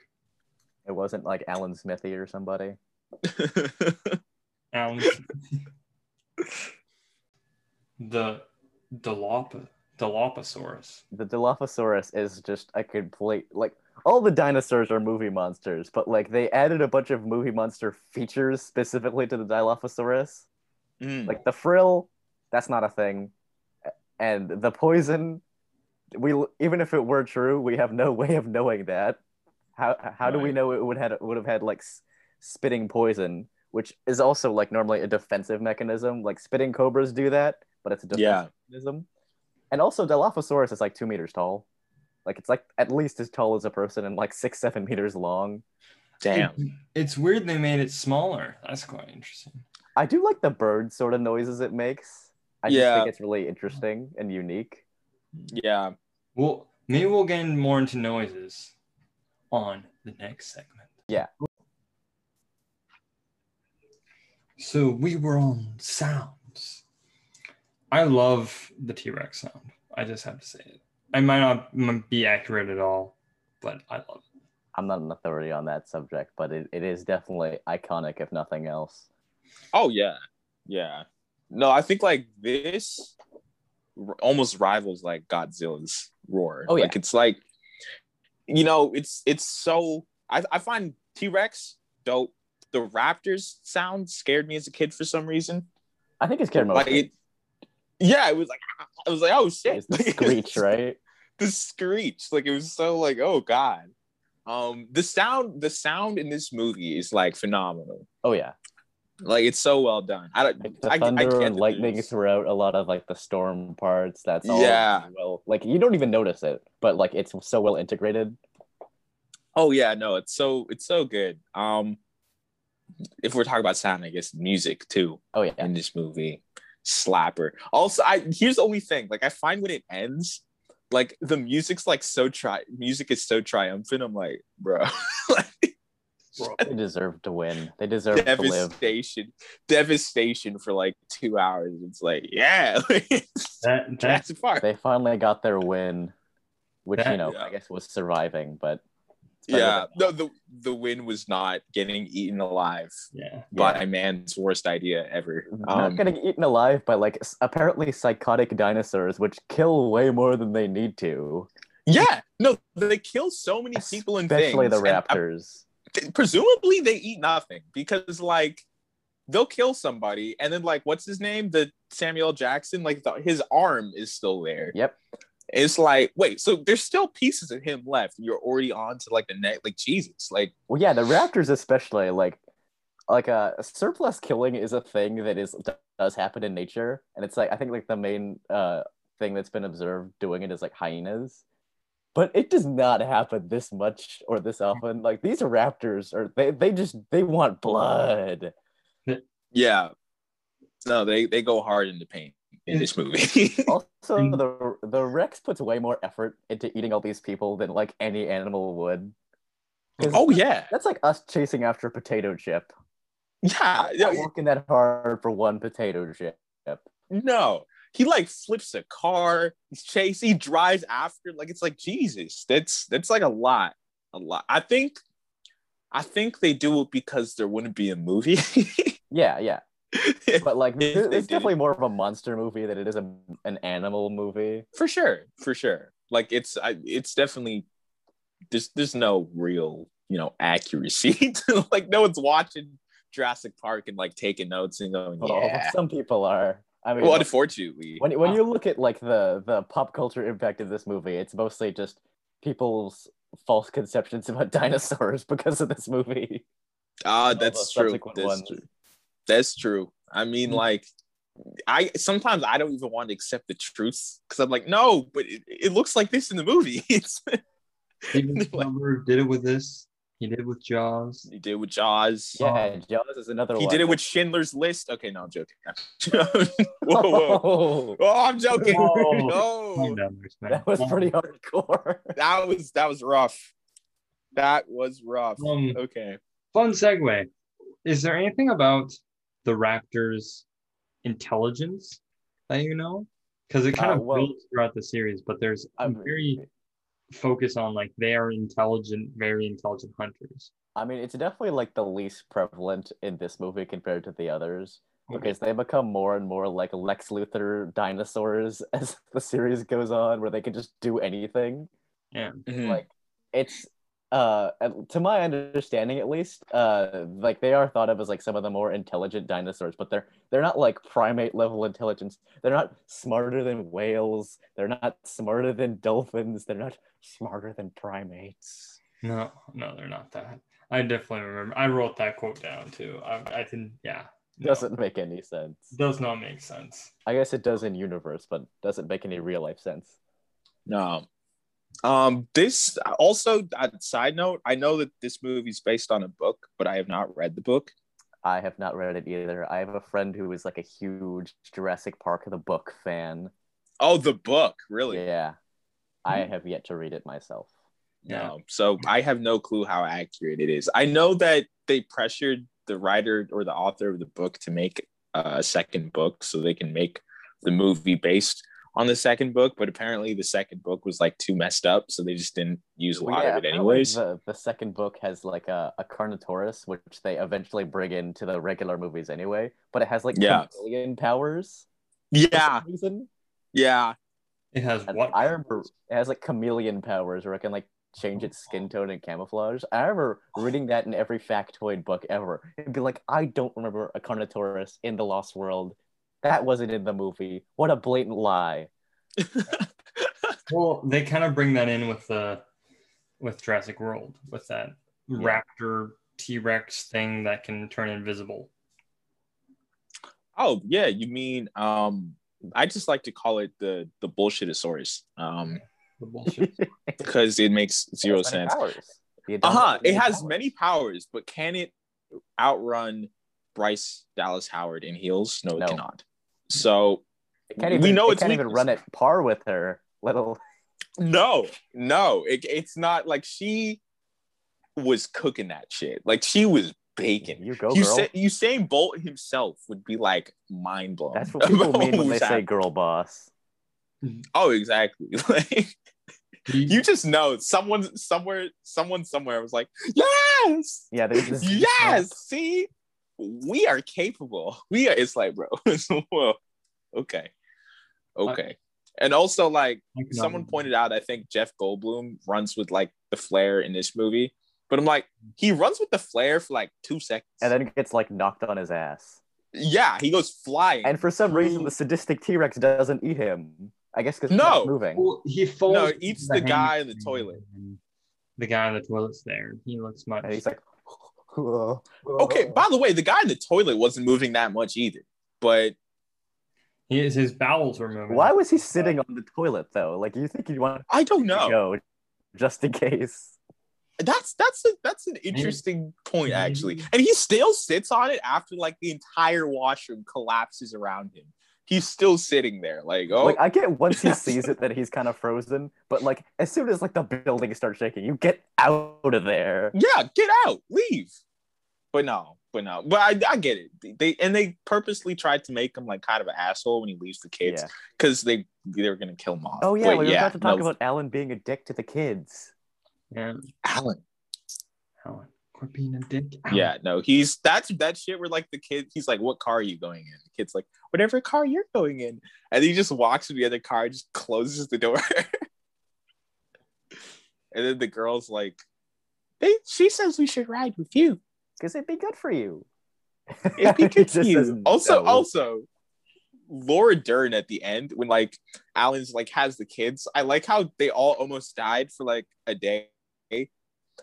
It wasn't like Alan Smithee or somebody. Alan. the Dilop Dilophosaurus. The Dilophosaurus is just a complete like all the dinosaurs are movie monsters, but like they added a bunch of movie monster features specifically to the Dilophosaurus. mm. Like the frill, that's not a thing, and the poison. We even if it were true, we have no way of knowing that. How how do we know it would had would have had like s- spitting poison, which is also like normally a defensive mechanism. Like spitting cobras do that, but it's a defensive yeah. mechanism. And also, Dilophosaurus is like two meters tall. Like it's like at least as tall as a person and like six seven meters long. Damn. It- it's weird they made it smaller. That's quite interesting. I do like the bird sort of noises it makes. I just Yeah. think it's really interesting and unique. Yeah. Well, maybe we'll get more into noises on the next segment. Yeah. So we were on sounds. I love the T Rex sound. I just have to say it. I might not be accurate at all, but I love it. I'm not an authority on that subject, but it, it is definitely iconic, if nothing else. Oh yeah. Yeah. No, I think like this r- almost rivals like Godzilla's roar. Oh, yeah. Like it's like you know, it's it's so I, I find T-Rex dope. The Raptors sound scared me as a kid for some reason. I think it's scared most. Like it yeah, it was like I was like, oh shit. It's the screech, right? the screech like it was so like oh god um the sound the sound in this movie is like phenomenal Oh yeah, Like it's so well done. I don't. Like the I, I thunder get and lightning there's- throughout a lot of like the storm parts. That's all. Yeah. Well, like you don't even notice it, but like it's so well integrated. Oh yeah, no, it's so it's so good. Um, if we're talking about sound, I guess music too Oh yeah. in this movie, slapper. Also, I here's the only thing. Like I find when it ends, like the music's like so tri music is so triumphant. I'm like, bro, like They deserve to win. They deserve to live. devastation, devastation for like two hours. It's like, yeah, That that Jurassic Park. They finally got their win, which That- you know yeah. I guess was surviving, but Yeah, no, the the win was not getting eaten alive yeah. by man's worst idea ever. not Um, getting eaten alive by like apparently psychotic dinosaurs, which kill way more than they need to. Yeah, no, they kill so many people and Especially things. the and, uh, raptors. Presumably, they eat nothing because, like, they'll kill somebody, and then, like, what's his name? The Samuel Jackson, like, the, his arm is still there. Yep. It's like, wait, so there's still pieces of him left. You're already on to like the neck, like Jesus, like, Well, yeah, the raptors especially like like a uh, surplus killing is a thing that is does happen in nature, and it's like I think like the main uh thing that's been observed doing it is like hyenas. But it does not happen this much or this hmm. often. Like these raptors are they they just they want blood. yeah, no, they they go hard into paint in this movie. Also, the the Rex puts way more effort into eating all these people than like any animal would. oh yeah, that's like us chasing after a potato chip. yeah, Not yeah. working that hard for one potato chip. No, he like flips a car. He's chase. He drives after. Like it's like Jesus. That's that's like a lot, a lot. I think, I think they do it because there wouldn't be a movie. Yeah, yeah. But like, If this, they it's definitely more of a monster movie than it is a, an animal movie. for sure, for sure. Like it's, I, it's definitely. There's there's no real you know accuracy. to, like no one's watching Jurassic Park and like taking notes and going, Oh, yeah. some people are. I mean, Well, unfortunately, when when you look at like the the pop culture impact of this movie, it's mostly just people's false conceptions about dinosaurs because of this movie. Ah, all that's true. That's ones. true. That's true. I mean, Mhm. like, I sometimes I don't even want to accept the truth because I'm like, no, but it, it looks like this in the movie. It's, Steven Spielberg did it with this. He did it with Jaws. he did with Jaws. Yeah, Jaws is another He one. did it with Schindler's List. Okay, no, I'm joking. whoa, whoa. Oh, Oh, I'm joking. Whoa. No, Calm down, there, man. that was pretty hardcore. that was that was rough. That was rough. Um, Okay. fun segue. Is there anything about the Raptors' intelligence that you know? Because it kind Uh, of well- builds throughout the series, but there's a I'm- very focus on like they are intelligent, very intelligent hunters. I mean, it's definitely like the least prevalent in this movie compared to the others because they become more and more like Lex Luthor dinosaurs as the series goes on, where they can just do anything. Yeah. Mhm. Like, it's uh, to my understanding at least, uh, like they are thought of as like some of the more intelligent dinosaurs, but they're they're not like primate level intelligence. They're not smarter than whales. They're not smarter than dolphins. They're not smarter than primates. No, no, they're not that. I definitely remember. I wrote that quote down too. I, I didn't. Yeah. no. Doesn't make any sense. does not make sense. I guess it does in universe, but doesn't make any real life sense. No. Um, this also, uh, side note, I know that this movie's based on a book, but I have not read the book. I have not read it either. I have a friend who is like a huge Jurassic Park of the book fan. Oh, the book, really? Yeah. I have yet to read it myself. No. So I have no clue how accurate it is. I know that they pressured the writer or the author of the book to make uh, a second book so they can make the movie based on the second book, but apparently the second book was like too messed up, so they just didn't use a Well, lot yeah, of it anyways. The, the second book has like a, a Carnotaurus, which they eventually bring into the regular movies anyway, but it has like Yeah. chameleon powers. for Yeah, some yeah. It has And what? I remember it has like chameleon powers where it can like change its skin tone and camouflage. I remember reading that in every factoid book ever. It'd be like, I don't remember a Carnotaurus in the Lost World. That wasn't in the movie. What a blatant lie. Well, they kind of bring that in with the with Jurassic World with that Yeah. raptor T Rex thing that can turn invisible. Oh yeah, you mean um I just like to call it the the bullshitosaurus. Um The bullshit. because it makes zero Has many sense. powers. Uh huh. It has powers. many powers, but can it outrun Bryce Dallas Howard in heels? No, it No. cannot. So can't we know it its can't even run at par with her. Little no, no, it, it's not like she was cooking that shit. Like she was baking. you go, girl. say Usain Bolt himself would be like mind blown. That's what people mean when they what's say "girl boss." Oh, exactly. Like You- just know someone somewhere, someone somewhere was like, yes, Yeah, this. yes. See, we are capable. We are. It's like, bro. Whoa. Okay. Okay. And also, like, someone pointed out, I think Jeff Goldblum runs with like the flare in this movie, but I'm like, he runs with the flare for like two seconds, and then gets like knocked on his ass. yeah, he goes flying. And for some reason, the sadistic T Rex doesn't eat him. I guess because No. he's moving. Well, he falls. No, eats into the guy in the toilet. The guy in the toilet's there. He looks much. And he's like, okay, by the way, the guy in the toilet wasn't moving that much either, but he is his bowels were moving. why was he sitting on the toilet though? Like, you think you'd want I don't to know. go just in case? That's that's a, that's an interesting point actually, and he still sits on it after like the entire washroom collapses around him. He's still sitting there, like oh, Like, I get once he sees it that he's kind of frozen, but like as soon as like the building starts shaking, you get out of there. yeah, get out, leave. But no, but no, but I, I get it. They and they purposely tried to make him like kind of an asshole when he leaves the kids Yeah. because they they were gonna kill him off. Oh yeah, But we were about to talk no, about Alan being a dick to the kids. Yeah. Alan. Alan. Quit being a dick. Alan. Yeah, no, he's that's that shit where like the kid, he's like, "What car are you going in?" The kid's like, "Whatever car you're going in," and he just walks to the other car, and just closes the door, and then the girl's like, "They, she says we should ride with you. Because it'd be good for you. It'd be good for you." Also, no. also, Laura Dern at the end when like Alan's like has the kids. I like how they all almost died for like a day,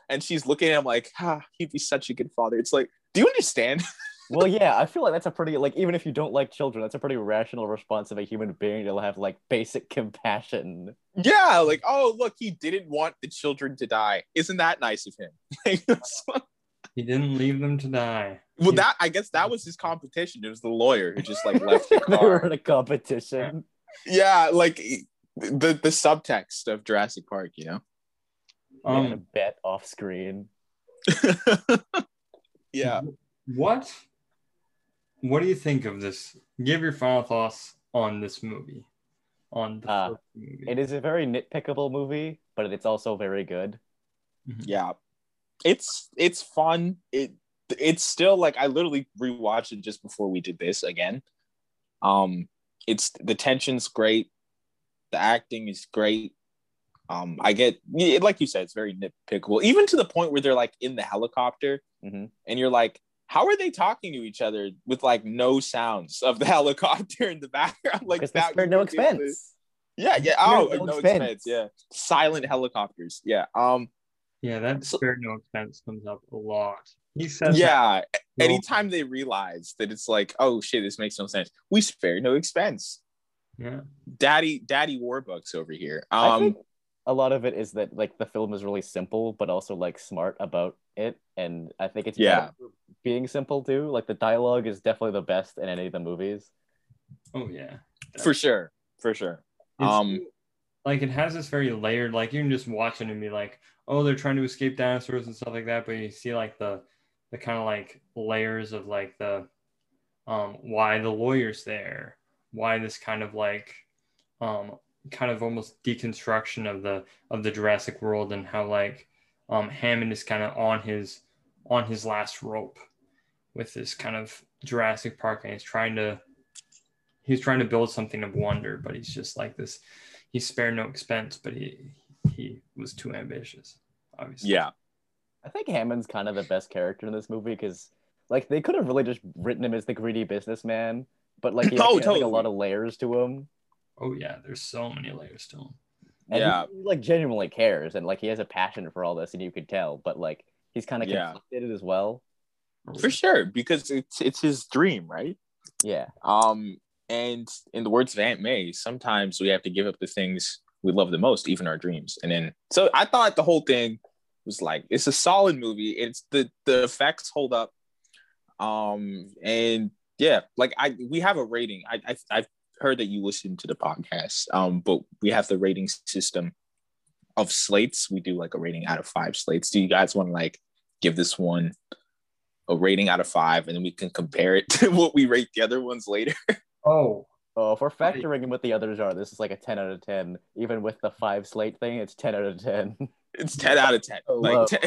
and she's looking at him like, "Ah, he'd be such a good father." It's like, do you understand? well, yeah, I feel like that's a pretty like even if you don't like children, that's a pretty rational response of a human being to have like basic compassion. Yeah, like, oh, look, he didn't want the children to die. Isn't that nice of him? He didn't leave them to die. well, that I guess that was his competition. It was the lawyer who just like left the they were car. in a competition. yeah, like the the subtext of Jurassic Park, you know. They had a Um, bet off screen. yeah. What? What do you think of this? Give your final thoughts on this movie. On the Uh, movie. It is a very nitpickable movie, but it's also very good. Yeah. It's it's fun. It it's still like I literally rewatched it just before we did this again. Um it's the tension's great. The acting is great. Um I get like you said it's very nitpickable even to the point where they're like in the helicopter Mhm. and you're like how are they talking to each other with like no sounds of the helicopter in the background like Because they that spared no would give expense. yeah yeah Spared oh no no expense. expense yeah silent helicopters yeah um Yeah, that So- spared no expense comes up a lot. He says yeah that- anytime they realize that it's like oh shit this makes no sense we spare no expense Yeah. daddy daddy warbucks over here I um think a lot of it is that like the film is really simple, but also like smart about it, and I think it's Yeah. being simple too. Like the dialogue is definitely the best in any of the movies. Oh yeah. for sure for sure It's- um like it has this very layered like you can just watch it and be like oh they're trying to escape dinosaurs and stuff like that but you see like the the kind of like layers of like the um why the lawyer's there why this kind of like um kind of almost deconstruction of the of the Jurassic world and how like um Hammond is kind of on his on his last rope with this kind of Jurassic Park and he's trying to he's trying to build something of wonder but he's just like this he spared no expense, but he he was too ambitious, obviously. yeah I think Hammond's kind of the best character in this movie because like they could have really just written him as the greedy businessman, but like he Oh, actually has, like, a lot of layers to him. Oh yeah, there's so many layers to him. And Yeah. he, like genuinely cares and like he has a passion for all this and you could tell, but like he's kind of Yeah. conflicted as well. for sure because it's it's his dream right Yeah. Um, and in the words of Aunt May, sometimes we have to give up the things we love the most, even our dreams. And then, so I thought the whole thing was like it's a solid movie. It's the the effects hold up. Um, and yeah, like I we have a rating. I, I I've heard that you listen to the podcast. Um, but we have the rating system of slates. We do like a rating out of five slates. Do you guys want to like give this one a rating out of five, and then we can compare it to what we rate the other ones later? Oh, Oh, if we're factoring in what the others are, this is like a 10 out of 10. Even with the five slate thing, it's 10 out of 10. It's ten out of ten. Oh, Like wow. 10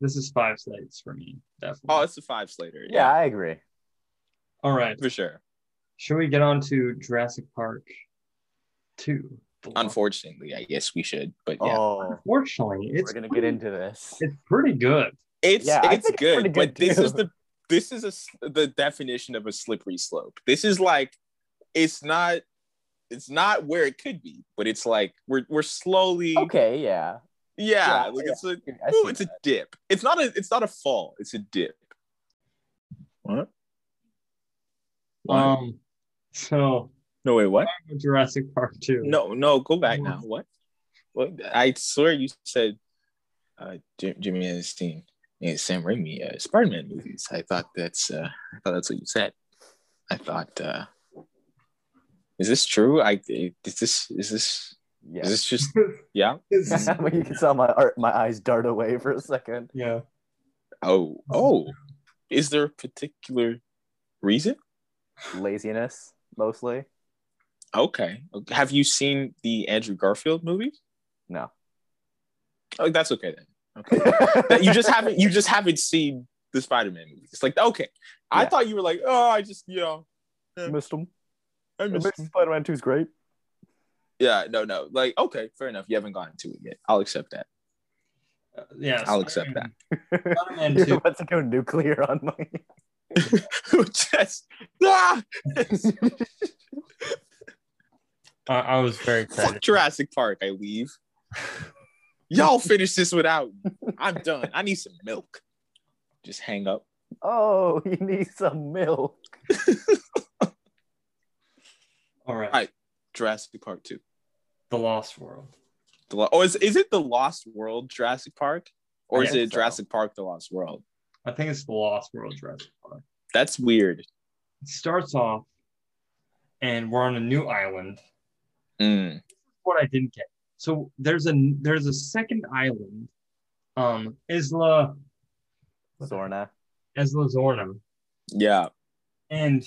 this is five slates for me, definitely. oh, it's a five slater. yeah, I agree. All right. for sure. Should we get on to Jurassic Park 2? Unfortunately, I guess we should, but yeah, Oh, Unfortunately, it's we're going to pretty- get into this. It's pretty good. it's Yeah, it's think it's good, but good this is the this is a s- the definition of a slippery slope. This is like it's not it's not where it could be, but it's like we're we're slowly Okay, yeah. yeah, Yeah, like yeah. it's a I ooh, see it's a dip. It's not a it's not a fall. It's a dip. What? What? Um, so no wait, what? Jurassic Park 2. No, no, go back now. What? What? I swear you said uh, Jim, Jimmy has seen uh, Sam Raimi uh, Spider-Man movies. I thought that's uh, I thought that's what you said. I thought, uh, is this true? I is this is this Yeah. is this just yeah? It's- I mean, you can saw my art, my eyes dart away for a second. yeah. Oh oh, is there a particular reason? Laziness, mostly. Okay, have you seen the Andrew Garfield movies? No. Oh, that's okay then. Okay. that you just haven't you just haven't seen the Spider-Man movies. It's like okay, I thought you were like, oh, I just you know, missed them. I missed them. Spider-Man 2 is great. yeah, no, no, like okay, fair enough. You haven't gotten to it yet. I'll accept that. Uh, yeah. I'll accept Spider-Man- Spider-Man You're 2. about to go nuclear on me. Just ah! I, I was very fuck. Jurassic Park. I leave. Y'all finish this without. me. I'm done. I need some milk. Just hang up. Oh, you need some milk. All right. Alright. Jurassic Park two. The Lost World. The Lo- oh, is is it the Lost World Jurassic Park, or is it so. Jurassic Park the Lost World? I think it's the Lost World Jurassic Park. That's weird. It starts off, and we're on a new island. Mm. What I didn't get. So there's a there's a second island, um, Isla Sorna. Isla Sorna, Yeah. and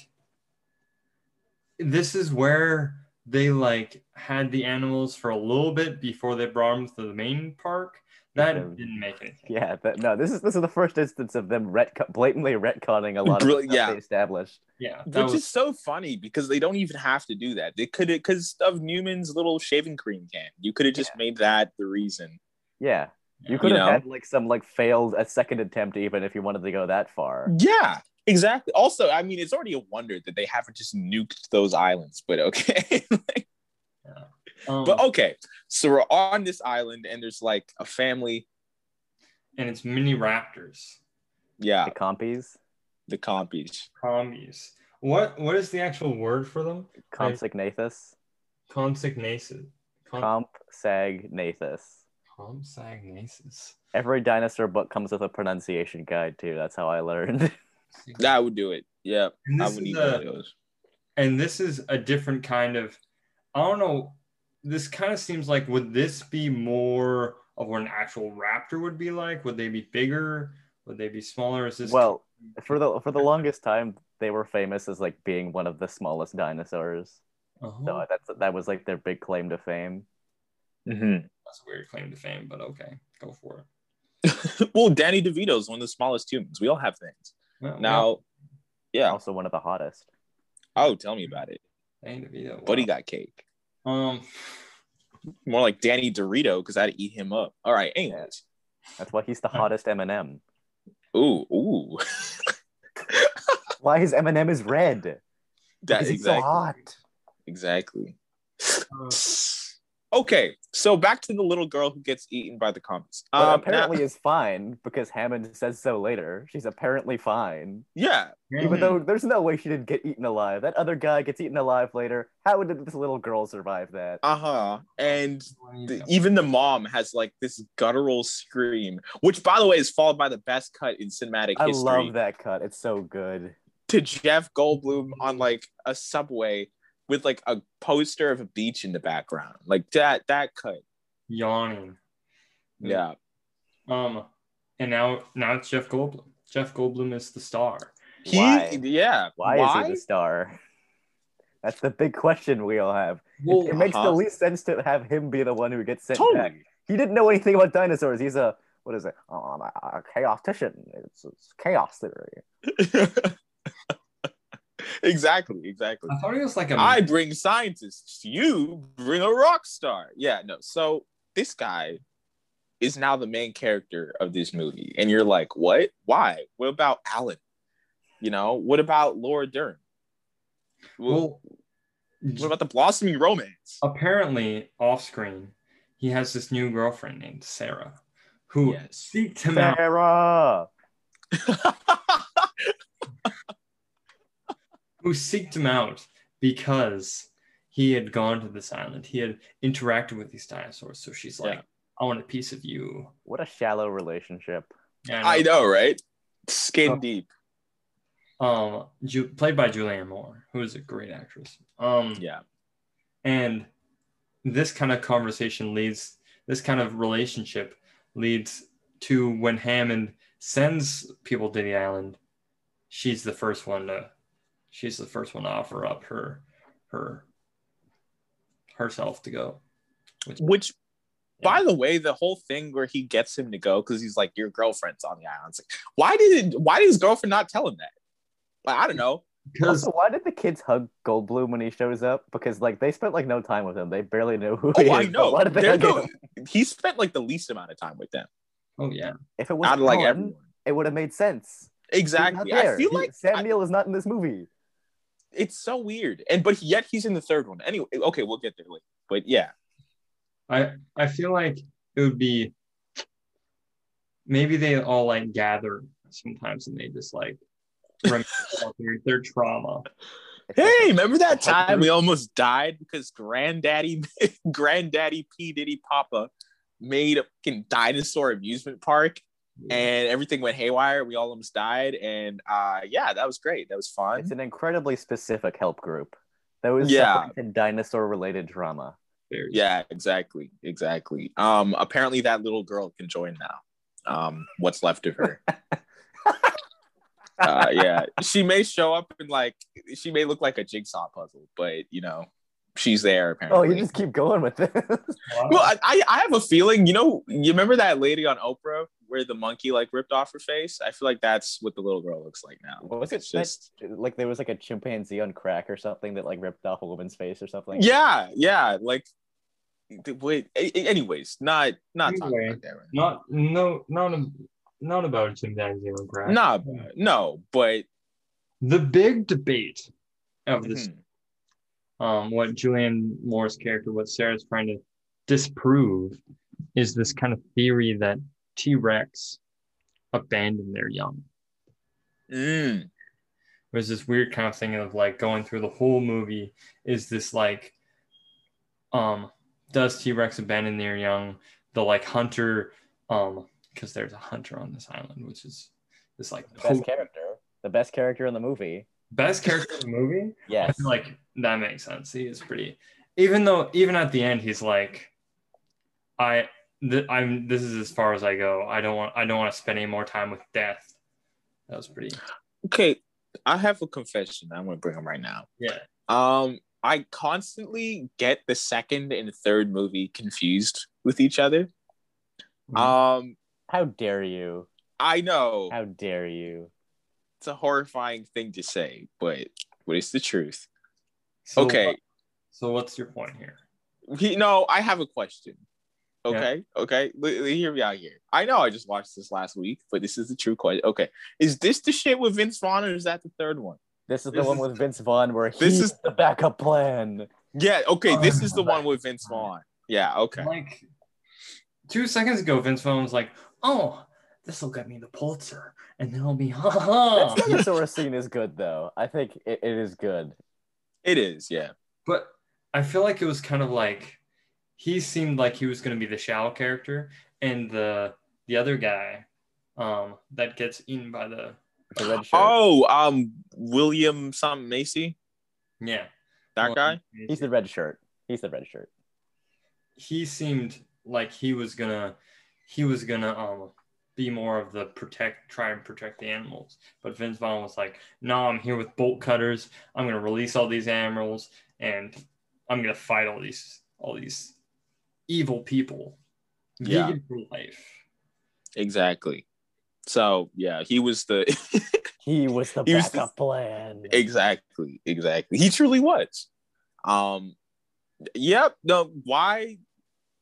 this is where they like had the animals for a little bit before they brought them to the main park. That Yeah. didn't make anything. Yeah, but no, this is this is the first instance of them retco- blatantly retconning a lot of Brilliant, stuff yeah. they established. Yeah, Which was is so funny because they don't even have to do that. They could because of Newman's little shaving cream can. You could have just made that the reason. Yeah, you Yeah. could You have know? had like some like failed a second attempt even if you wanted to go that far. Yeah, exactly. Also, I mean, it's already a wonder that they haven't just nuked those islands. But okay, um, but okay. So we're on this island, and there's like a family. and it's mini raptors, Yeah, The compies, the compies. commies. What what is the actual word for them? compsognathus, Consignaces. Con- compsognathus. Compsognathus. Every dinosaur book comes with a pronunciation guide too. That's how I learned. That would do it. Yeah, And I would is need one a- of those. and this is a different kind of i don't know this kind of seems like would this be more of what an actual raptor would be like would they be bigger would they be smaller is this well, for the for the longest time, they were famous as like being one of the smallest dinosaurs. Uh-huh. So that's that was like their big claim to fame. Mhm. that's a weird claim to fame but okay go for it well, Danny DeVito is one of the smallest humans. We all have things. Well, Now, yeah. Also one of the hottest. Oh, tell me about it. yeah, Danny DeVito, Buddy got cake. Um More like Danny Dorito because I'd eat him up. All right. Anyways. That's why he's the hottest Eminem. Ooh, ooh. Why his Eminem is red? that Because he's exactly. so hot. Exactly. uh, Okay, so back to the little girl who gets eaten by the commies. But Um, apparently now- is fine because Hammond says so later. She's apparently fine. yeah, Even Mhm. though there's no way she didn't get eaten alive. That other guy gets eaten alive later. How did this little girl survive that? uh huh. And the, even the mom has like this guttural scream, which by the way is followed by the best cut in cinematic I history I love that cut. It's so good. to Jeff Goldblum on like a subway with like a poster of a beach in the background. Like that that cut. yawning. Yeah. Um, and now now it's Jeff Goldblum. Jeff Goldblum is the star. He Why? yeah. Why, is he the star? That's the big question we all have. It- Well, it makes uh-huh. the least sense to have him be the one who gets sent back. He didn't know anything about dinosaurs. He's a what is it? Oh, I'm a, a chaotician. It's, it's chaos theory. exactly, exactly. I thought he was like a. I bring scientists, you bring a rock star. Yeah, no. So this guy is now the main character of this movie. And you're like, what? Why? What about Alan? You know, what about Laura Dern? What, well, what about the blossoming romance? apparently off screen, he has this new girlfriend named Sarah, who Yes. seeked him out. Sarah. Who seeked him out because he had gone to this island. He had interacted with these dinosaurs. So she's like, Yeah. "I want a piece of you." What a shallow relationship. And, I know, right? Skin Oh. deep. Um, Ju- played by Julianne Moore, who is a great actress. Um, Yeah. And this kind of conversation leads, this kind of relationship leads to when Hammond sends people to the island. She's the first one to, she's the first one to offer up her, her, herself to go. Which, by the way, the whole thing where he gets him to go because he's like, your girlfriend's on the island. Like, why did why did his girlfriend not tell him that? Like, I don't know. Because Also, why did the kids hug Goldblum when he shows up? Because like they spent like no time with him. They barely knew who oh, he Oh, I is. know. Why did they They're hug no- him? he spent like the least amount of time with them oh yeah, If it was out of like everyone. it would have made sense. Exactly. I feel like Sam I- is not in this movie. It's so weird. And but yet he's in the third one. Anyway, okay, we'll get there later. But yeah, I I feel like it would be maybe they all like gather sometimes and they just like their, their trauma. Hey, remember that time we almost died because granddaddy granddaddy P Diddy Papa made a fucking dinosaur amusement park and everything went haywire. We all almost died. And uh yeah, that was great. That was fun. It's an incredibly specific help group. That was Yeah. dinosaur related drama. There's- Yeah, exactly. Exactly. Um apparently that little girl can join now. Um what's left of her. uh yeah. She may show up and like she may look like a jigsaw puzzle, but you know, she's there apparently. Oh, you just keep going with this. Well, I, I I have a feeling, you know, you remember that lady on Oprah where the monkey like ripped off her face? I feel like that's what the little girl looks like now. What was it? It's just like there was like a chimpanzee on crack or something that like ripped off a woman's face or something. yeah, yeah, like wait. a- a- Anyways, not not talking about that right now. Not no not a, not about a chimpanzee and crack. Nah, no, but The big debate of this mhm, um, what Julianne Moore's character, what Sarah's trying to disprove, is this kind of theory that T Rex abandoned their young. mm, There's this weird kind of thing of like going through the whole movie. Is this like, um, does T Rex abandon their young? The like hunter, um, because there's a hunter on this island, which is this like The best character. The best character in the movie. Best character in the movie. I Yes. feel like that makes sense. He is pretty, even though even at the end he's like, I, th- I'm. This is as far as I go. I don't want. I don't want to spend any more time with death. That was pretty. okay. I have a confession. I'm gonna bring them right now. Yeah. Um, I constantly get the second and third movie confused with each other. Mhm. Um, How dare you? I know How dare you? It's a horrifying thing to say, but but it's the truth. So okay, what- so what's your point here? he, no, I have a question. Okay, okay, L- l- hear me out here. I know I just watched this last week, but this is the true question. Okay, is this the shit with Vince Vaughn, or is that the third one? This is the This one is- with Vince Vaughn where This he's is- the backup plan. Yeah, okay, this Oh, is the one with Vince Vaughn. Yeah. Okay. Like two seconds ago, Vince Vaughn was like, "Oh, this will get me the Pulitzer," and then I'll be ha ha. ha." That Stegosaurus scene is good though. I think it, it is good. It is. Yeah. But I feel like it was kind of like he seemed like he was going to be the Shao character, and the the other guy um, that gets eaten by the The red shirt. Oh, um, William something Macy. yeah That Well, guy. He's the red shirt. He's the red shirt. he seemed like he was gonna he was gonna um be more of the protect try and protect the animals but vince vaughn was like no i'm here with bolt cutters i'm gonna release all these animals and i'm gonna fight all these all these evil people Yeah. vegan for life Exactly. So yeah, he was the He was the He was backup plan. exactly exactly. He truly was. Um. Yep. No. Why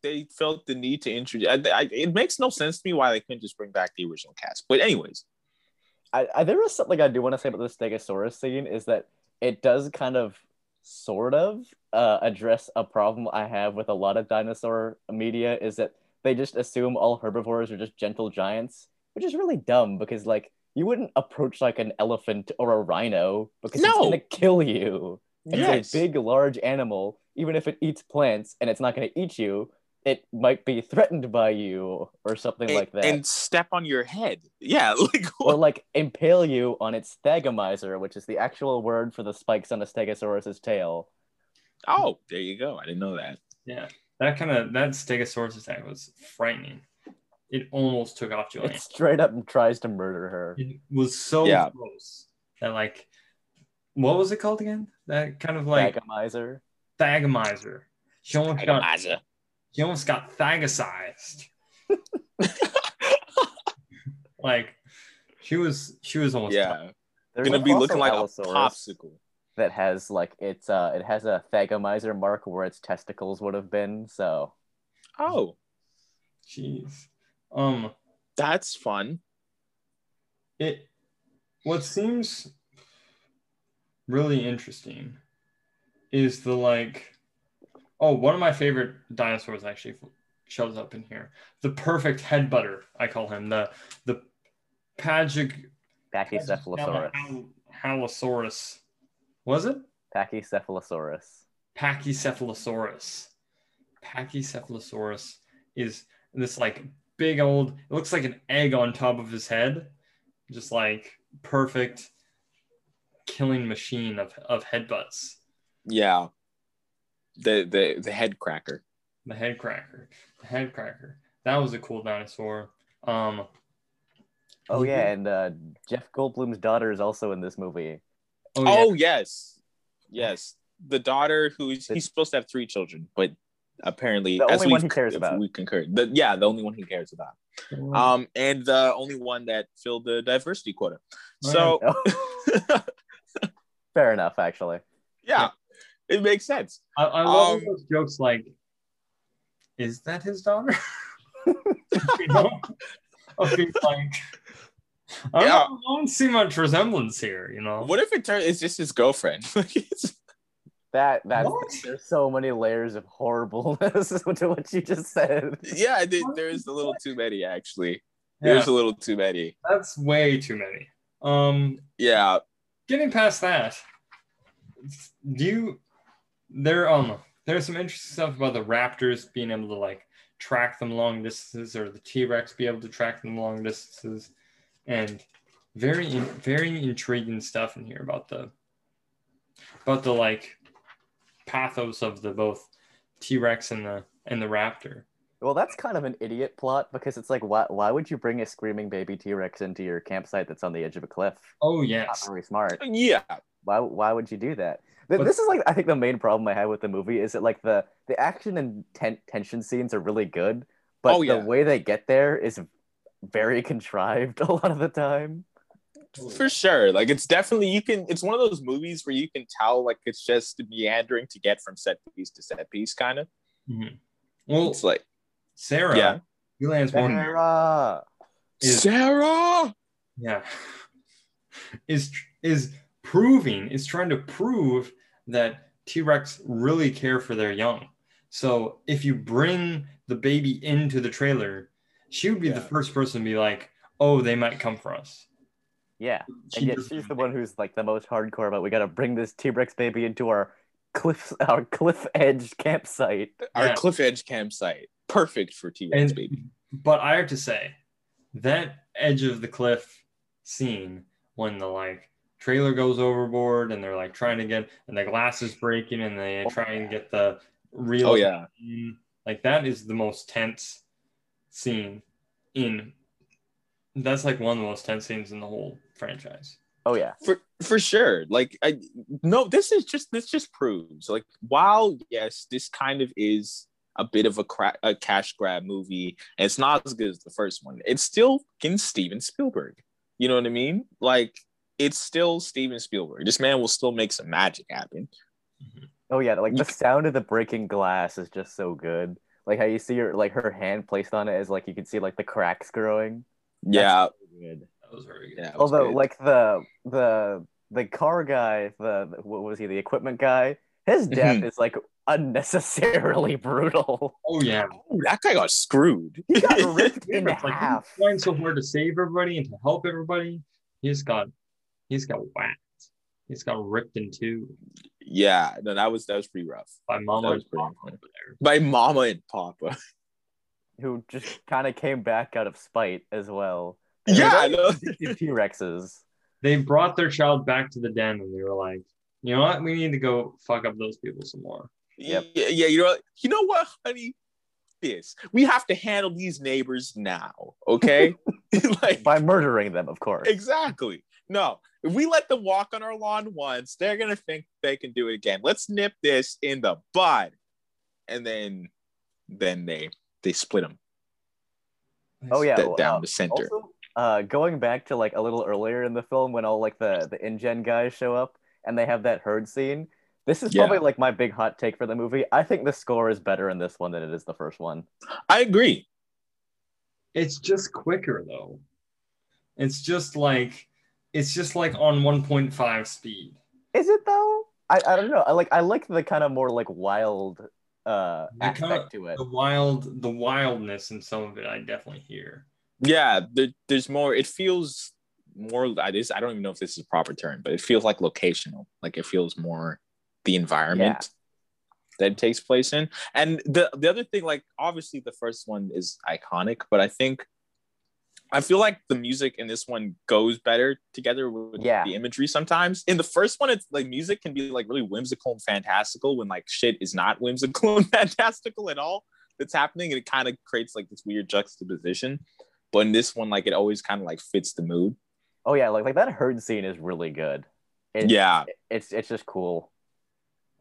they felt the need to introduce? I, I, it makes no sense to me why they couldn't just bring back the original cast. But anyways, I, I there was something I do want to say about the Stegosaurus scene is that it does kind of sort of uh, address a problem I have with a lot of dinosaur media is that they just assume all herbivores are just gentle giants, which is really dumb because like you wouldn't approach like an elephant or a rhino because it's gonna kill you. It's yes. a big, large animal. Even if it eats plants and it's not gonna eat you, it might be threatened by you or something and, like that. and step on your head. Yeah. Like or like impale you on its thagomizer, which is the actual word for the spikes on a stegosaurus's tail. oh, there you go. I didn't know that. yeah that kind of that stegosaurus attack was frightening it almost took off Julian. It straight up tries to murder her. it was so Yeah. close that like what was it called again that kind of like Thagomizer. thagomizer she almost got Agamaza. He almost got thagicized. like she was she was almost Yeah. There's Gonna be looking like a Allosaurus popsicle. that has like it's uh it has a thagomizer mark where its testicles would have been. So Oh, jeez. Um that's fun. it what seems really interesting is the like oh one of my favorite dinosaurs actually shows up in here the perfect headbutter i call him the the pagic Pachycephalosaurus. Halosaurus. Was it? Pachycephalosaurus. Pachycephalosaurus. Pachycephalosaurus is this like big old, it looks like an egg on top of his head. Just like perfect killing machine of, of headbutts. Yeah. The the the head cracker. The head cracker. The head cracker. That was a cool dinosaur. Um Oh yeah, and uh, Jeff Goldblum's daughter is also in this movie. oh, yeah. Oh yes, yes. The daughter who's he's supposed to have three children, but apparently The as only one he cares about. We concurred. The, yeah, the only one he cares about. Um, and the only one that filled the diversity quota. So Fair enough, actually. yeah, it makes sense. I, I love Um, those jokes like, is that his daughter? you know? Of being like, I don't, Yeah. I don't see much resemblance here, you know? What if it turns? It's just his girlfriend. That that What? there's so many layers of horribleness to what you just said. yeah, there- there's a little too many actually. Yeah, There's a little too many. that's way too many. Um, Yeah, getting past that, do you, there, um, there's some interesting stuff about the Raptors being able to like track them long distances or the T-Rex be able to track them long distances and very, very intriguing stuff in here about the, about the like pathos of the both T-Rex and the, and the Raptor. Well, that's kind of an idiot plot because it's like, why why would you bring a screaming baby T Rex into your campsite that's on the edge of a cliff? Oh Not yes. very smart. yeah. Why why would you do that? Th- But- This is like I think the main problem I have with the movie is that like the the action and ten- tension scenes are really good, but Oh, yeah. the way they get there is very contrived a lot of the time. For sure. Like it's definitely you can it's one of those movies where you can tell like it's just meandering to get from set piece to set piece kind of. Mhm. Well, It's like Sarah, Yeah. Julian's one. Sarah! Is- Sarah. yeah is is proving is trying to prove that t-rex really care for their young So if you bring the baby into the trailer, she would be the first person to be like, "Oh, they might come for us." Yeah. She and yet she's the one who's like the most hardcore about we gotta bring this T-Rex baby into our cliff our cliff edge campsite. Our Yeah. cliff edge campsite, perfect for T Rex And- baby. But I have to say, that edge of the cliff scene when the like trailer goes overboard and they're like trying to get and the glass is breaking and they Oh, try and get the real Oh yeah, scene, like that is the most tense scene in that's like one of the most tense scenes in the whole franchise. Oh yeah. for for sure. Like I no, this is just this just proves like while yes, this kind of is a bit of a cra- a cash grab movie, and it's not as good as the first one. It's still fucking Steven Spielberg. You know what I mean? Like it's still Steven Spielberg. This man will still make some magic happen. Oh yeah, like the sound of the breaking glass is just so good. Like how you see her like her hand placed on it is like you can see like the cracks growing. That's Yeah, so good. That was very good. yeah. Although good. like the the the car guy, the what was he, the equipment guy, his death Mhm. is like unnecessarily brutal. Oh yeah. oh, that guy got screwed. He got ripped in It's like half. he's trying so hard to save everybody and to help everybody. He's got he's got whacked. He's got ripped in two yeah, no, that was that was pretty rough. by Mama and Papa funny. over there. By Mama and Papa. Who just kind of came back out of spite as well. Yeah, I know. T Rexes. They brought their child back to the den and they were like, you know what? We need to go fuck up those people some more. Yep. Yeah, yeah, you know, what? you know what, honey? This we have to handle these neighbors now, okay? like By murdering them, of course. exactly. No, if we let them walk on our lawn once, they're gonna think they can do it again. Let's nip this in the bud, and then, then they they split them Oh yeah, down well, uh, the center. Also, uh, going back to like a little earlier in the film when all like the the InGen guys show up and they have that herd scene. This is Yeah. probably like my big hot take for the movie. I think the score is better in this one than it is the first one. I agree. It's just quicker though. It's just like it's just like on 1.5 speed. Is it though? I, I don't know. I like I like the kind of more like wild uh The aspect kinda- to it. The wild the wildness in some of it I definitely hear. Yeah, there, there's more. It feels more. It is. I don't even know if this is a proper term, but it feels like locational. Like it feels more the environment that it takes place in. And the the other thing, like obviously the first one is iconic, but I think I feel like the music in this one goes better together with Yeah. the imagery sometimes. In the first one, it's like music can be like really whimsical and fantastical when like shit is not whimsical and fantastical at all that's happening. And it kind of creates like this weird juxtaposition. But in this one, like it always kind of like fits the mood. Oh yeah, like like that herd scene is really good. It- yeah. it's it's just cool.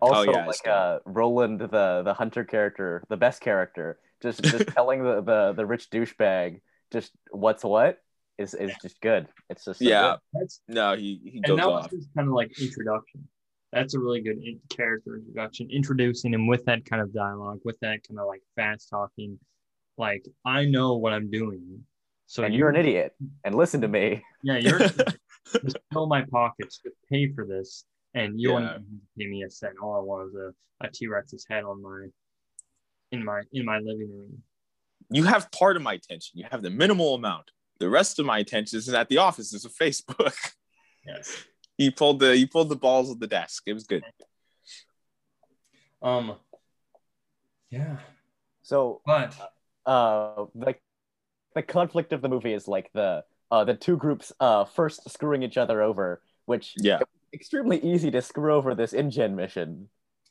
Oh, Also, yeah, like uh, Roland, the the hunter character, the best character, just just telling the, the the rich douchebag just what's what is is just good. It's just so Yeah. good. That's No, he, he goes and that was just kind of like introduction. That's a really good in- character introduction, introducing him with that kind of dialogue, with that kind of like fast talking, like I know what I'm doing. So and you- you're an idiot. And listen to me. Yeah, you're just fill my pockets to pay for this, and you Yeah. don't even have to pay me a cent. All I want is a, a T Rex's head on my in my in my living room. You have part of my attention. You have the minimal amount. The rest of my attention is at the offices of Facebook. Yes. he pulled the he pulled the balls of the desk. It was good. Um. Yeah, So but uh like the conflict of the movie is like the uh the two groups uh first screwing each other over, which Yeah, extremely easy to screw over this InGen mission.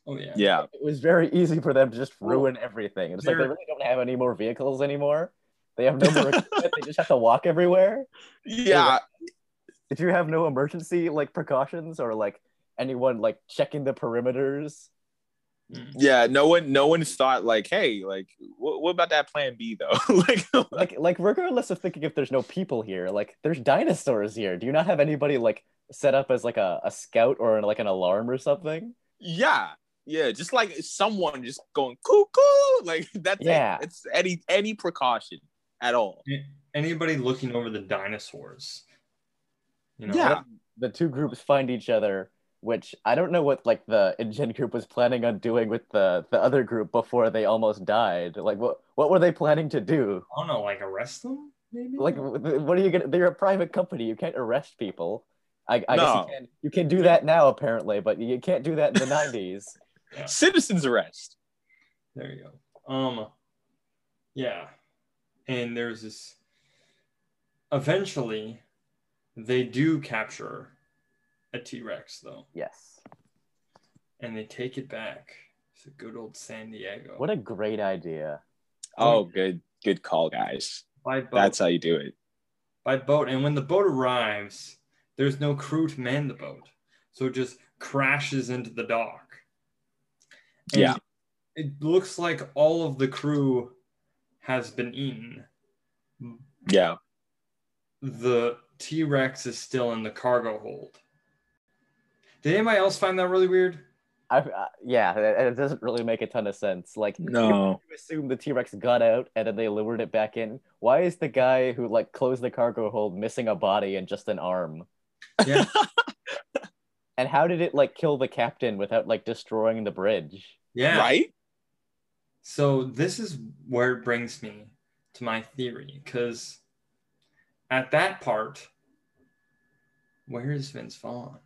Oh yeah, yeah, It was very easy for them to just ruin everything. It's like they really don't have any more vehicles anymore. They have no more equipment. they just have to walk everywhere. yeah. Did you have no emergency like precautions or like anyone like checking the perimeters? Mm. Yeah, no one, no one thought like, hey, like, what, what about that plan B though? like, Like like regardless of thinking if there's no people here, like there's dinosaurs here. Do you not have anybody like set up as like a, a scout or like an alarm or something? yeah, yeah, just like someone just going cuckoo, like that's Yeah. it. It's any any precaution at all. Anybody looking over the dinosaurs? You know, Yeah. The two groups find each other which I don't know what like the InGen group was planning on doing with the the other group before they almost died. Like what what were they planning to do? I don't know, like arrest them, maybe. Like what are you gonna? They're a private company. You can't arrest people. I, I guess you can. You can do that now apparently, but you can't do that in the '90s. Citizens arrest. There you go. Um, yeah, and there's this. Eventually, they do capture a T Rex though, Yes. and they take it back It's a good old San Diego. What a great idea. Oh, good, good call, guys. by boat? That's how you do it. by boat, and when the boat arrives, there's no crew to man the boat, so it just crashes into the dock. And Yeah. it looks like all of the crew has been eaten. Yeah. the T Rex is still in the cargo hold. Did anybody else find that really weird? I, uh, yeah, it, it doesn't really make a ton of sense. Like, No. you assume the T Rex got out and then they lured it back in. Why is the guy who like closed the cargo hold missing a body and just an arm? Yeah. And how did it like kill the captain without like destroying the bridge? Yeah. Right? So this is where it brings me to my theory, because at that part, where is Vince Vaughn?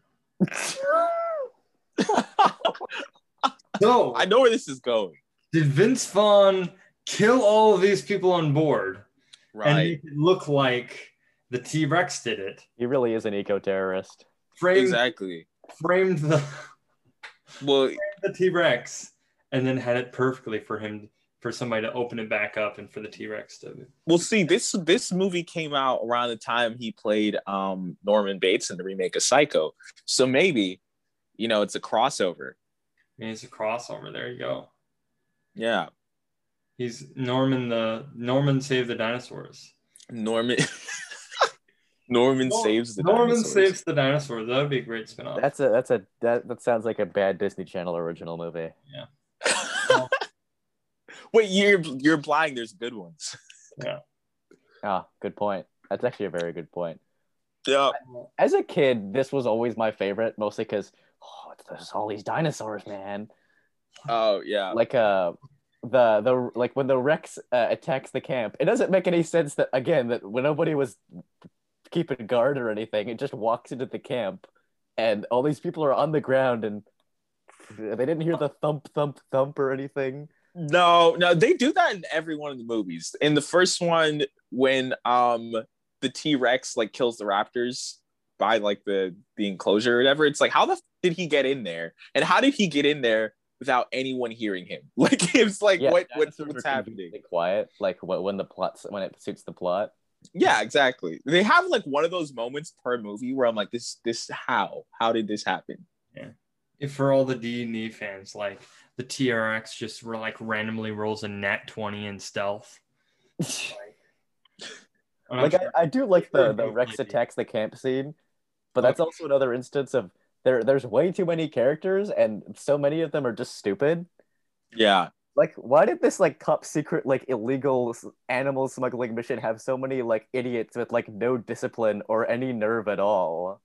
So I know where this is going. did Vince Vaughn kill all of these people on board and Right. make it look like the T Rex did it? He really is an eco terrorist. Framed, Exactly. Framed the Well, the T Rex and then had it perfectly for him for somebody to open it back up and for the T Rex to well, see, this this movie came out around the time he played um Norman Bates in the remake of Psycho. So maybe, you know, it's a crossover. I mean, it's a crossover. There you go. Yeah. He's Norman the Norman saved the dinosaurs. Norman Norman Nor- saves the Norman dinosaurs. saves the dinosaurs. That would be a great spin-off. That's a that's a that, that sounds like a bad Disney Channel original movie. Yeah. Wait, you're you're blind. There's good ones. Yeah. Ah, good point. That's actually a very good point. Yeah. As a kid, this was always my favorite, mostly because oh, there's all these dinosaurs, man. Oh yeah. Like uh, the the like when the Rex uh, attacks the camp, it doesn't make any sense that again that when nobody was keeping guard or anything, it just walks into the camp, and all these people are on the ground and they didn't hear the thump thump thump or anything. No, no, they do that in every one of the movies. In the first one, when um the T Rex like kills the raptors by like the the enclosure or whatever, it's like how the f- did he get in there, and how did he get in there without anyone hearing him? Like it's like Yeah, what what's, what's happening? Quiet, like wh- when the plot when it suits the plot. Yeah, exactly. They have like one of those moments per movie where I'm like, this this how how did this happen? Yeah. If for all the D and D fans, like the T Rex just were like randomly rolls a nat twenty in stealth. Like sure. I, I do like the the Rex attacks the camp scene, but that's Okay. also another instance of there. There's way too many characters, and so many of them are just stupid. Yeah, Like, why did this like top secret like illegal s- animal smuggling mission have so many like idiots with like no discipline or any nerve at all?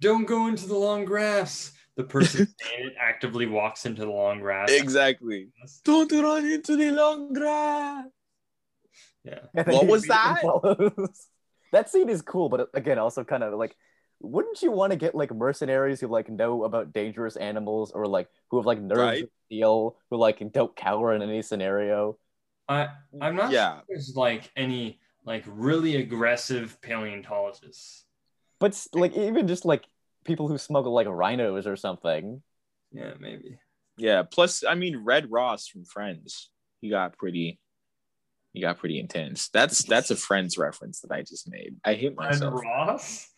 Don't go into the long grass. The person saying it actively walks into the long grass. exactly. Don't run into the long grass. Yeah. What was that? that scene is cool, but again, also kind of like, wouldn't you want to get like mercenaries who like know about dangerous animals or like who have like nerves Right. of steel, who like don't cower in any scenario? I I'm not Yeah. sure there's like any like really aggressive paleontologists. But like even just like people who smuggle like rhinos or something. Yeah, maybe. Yeah. Plus, I mean, Red Ross from Friends, he got pretty, he got pretty intense. That's that's a Friends reference that I just made. I hate Red. Ross.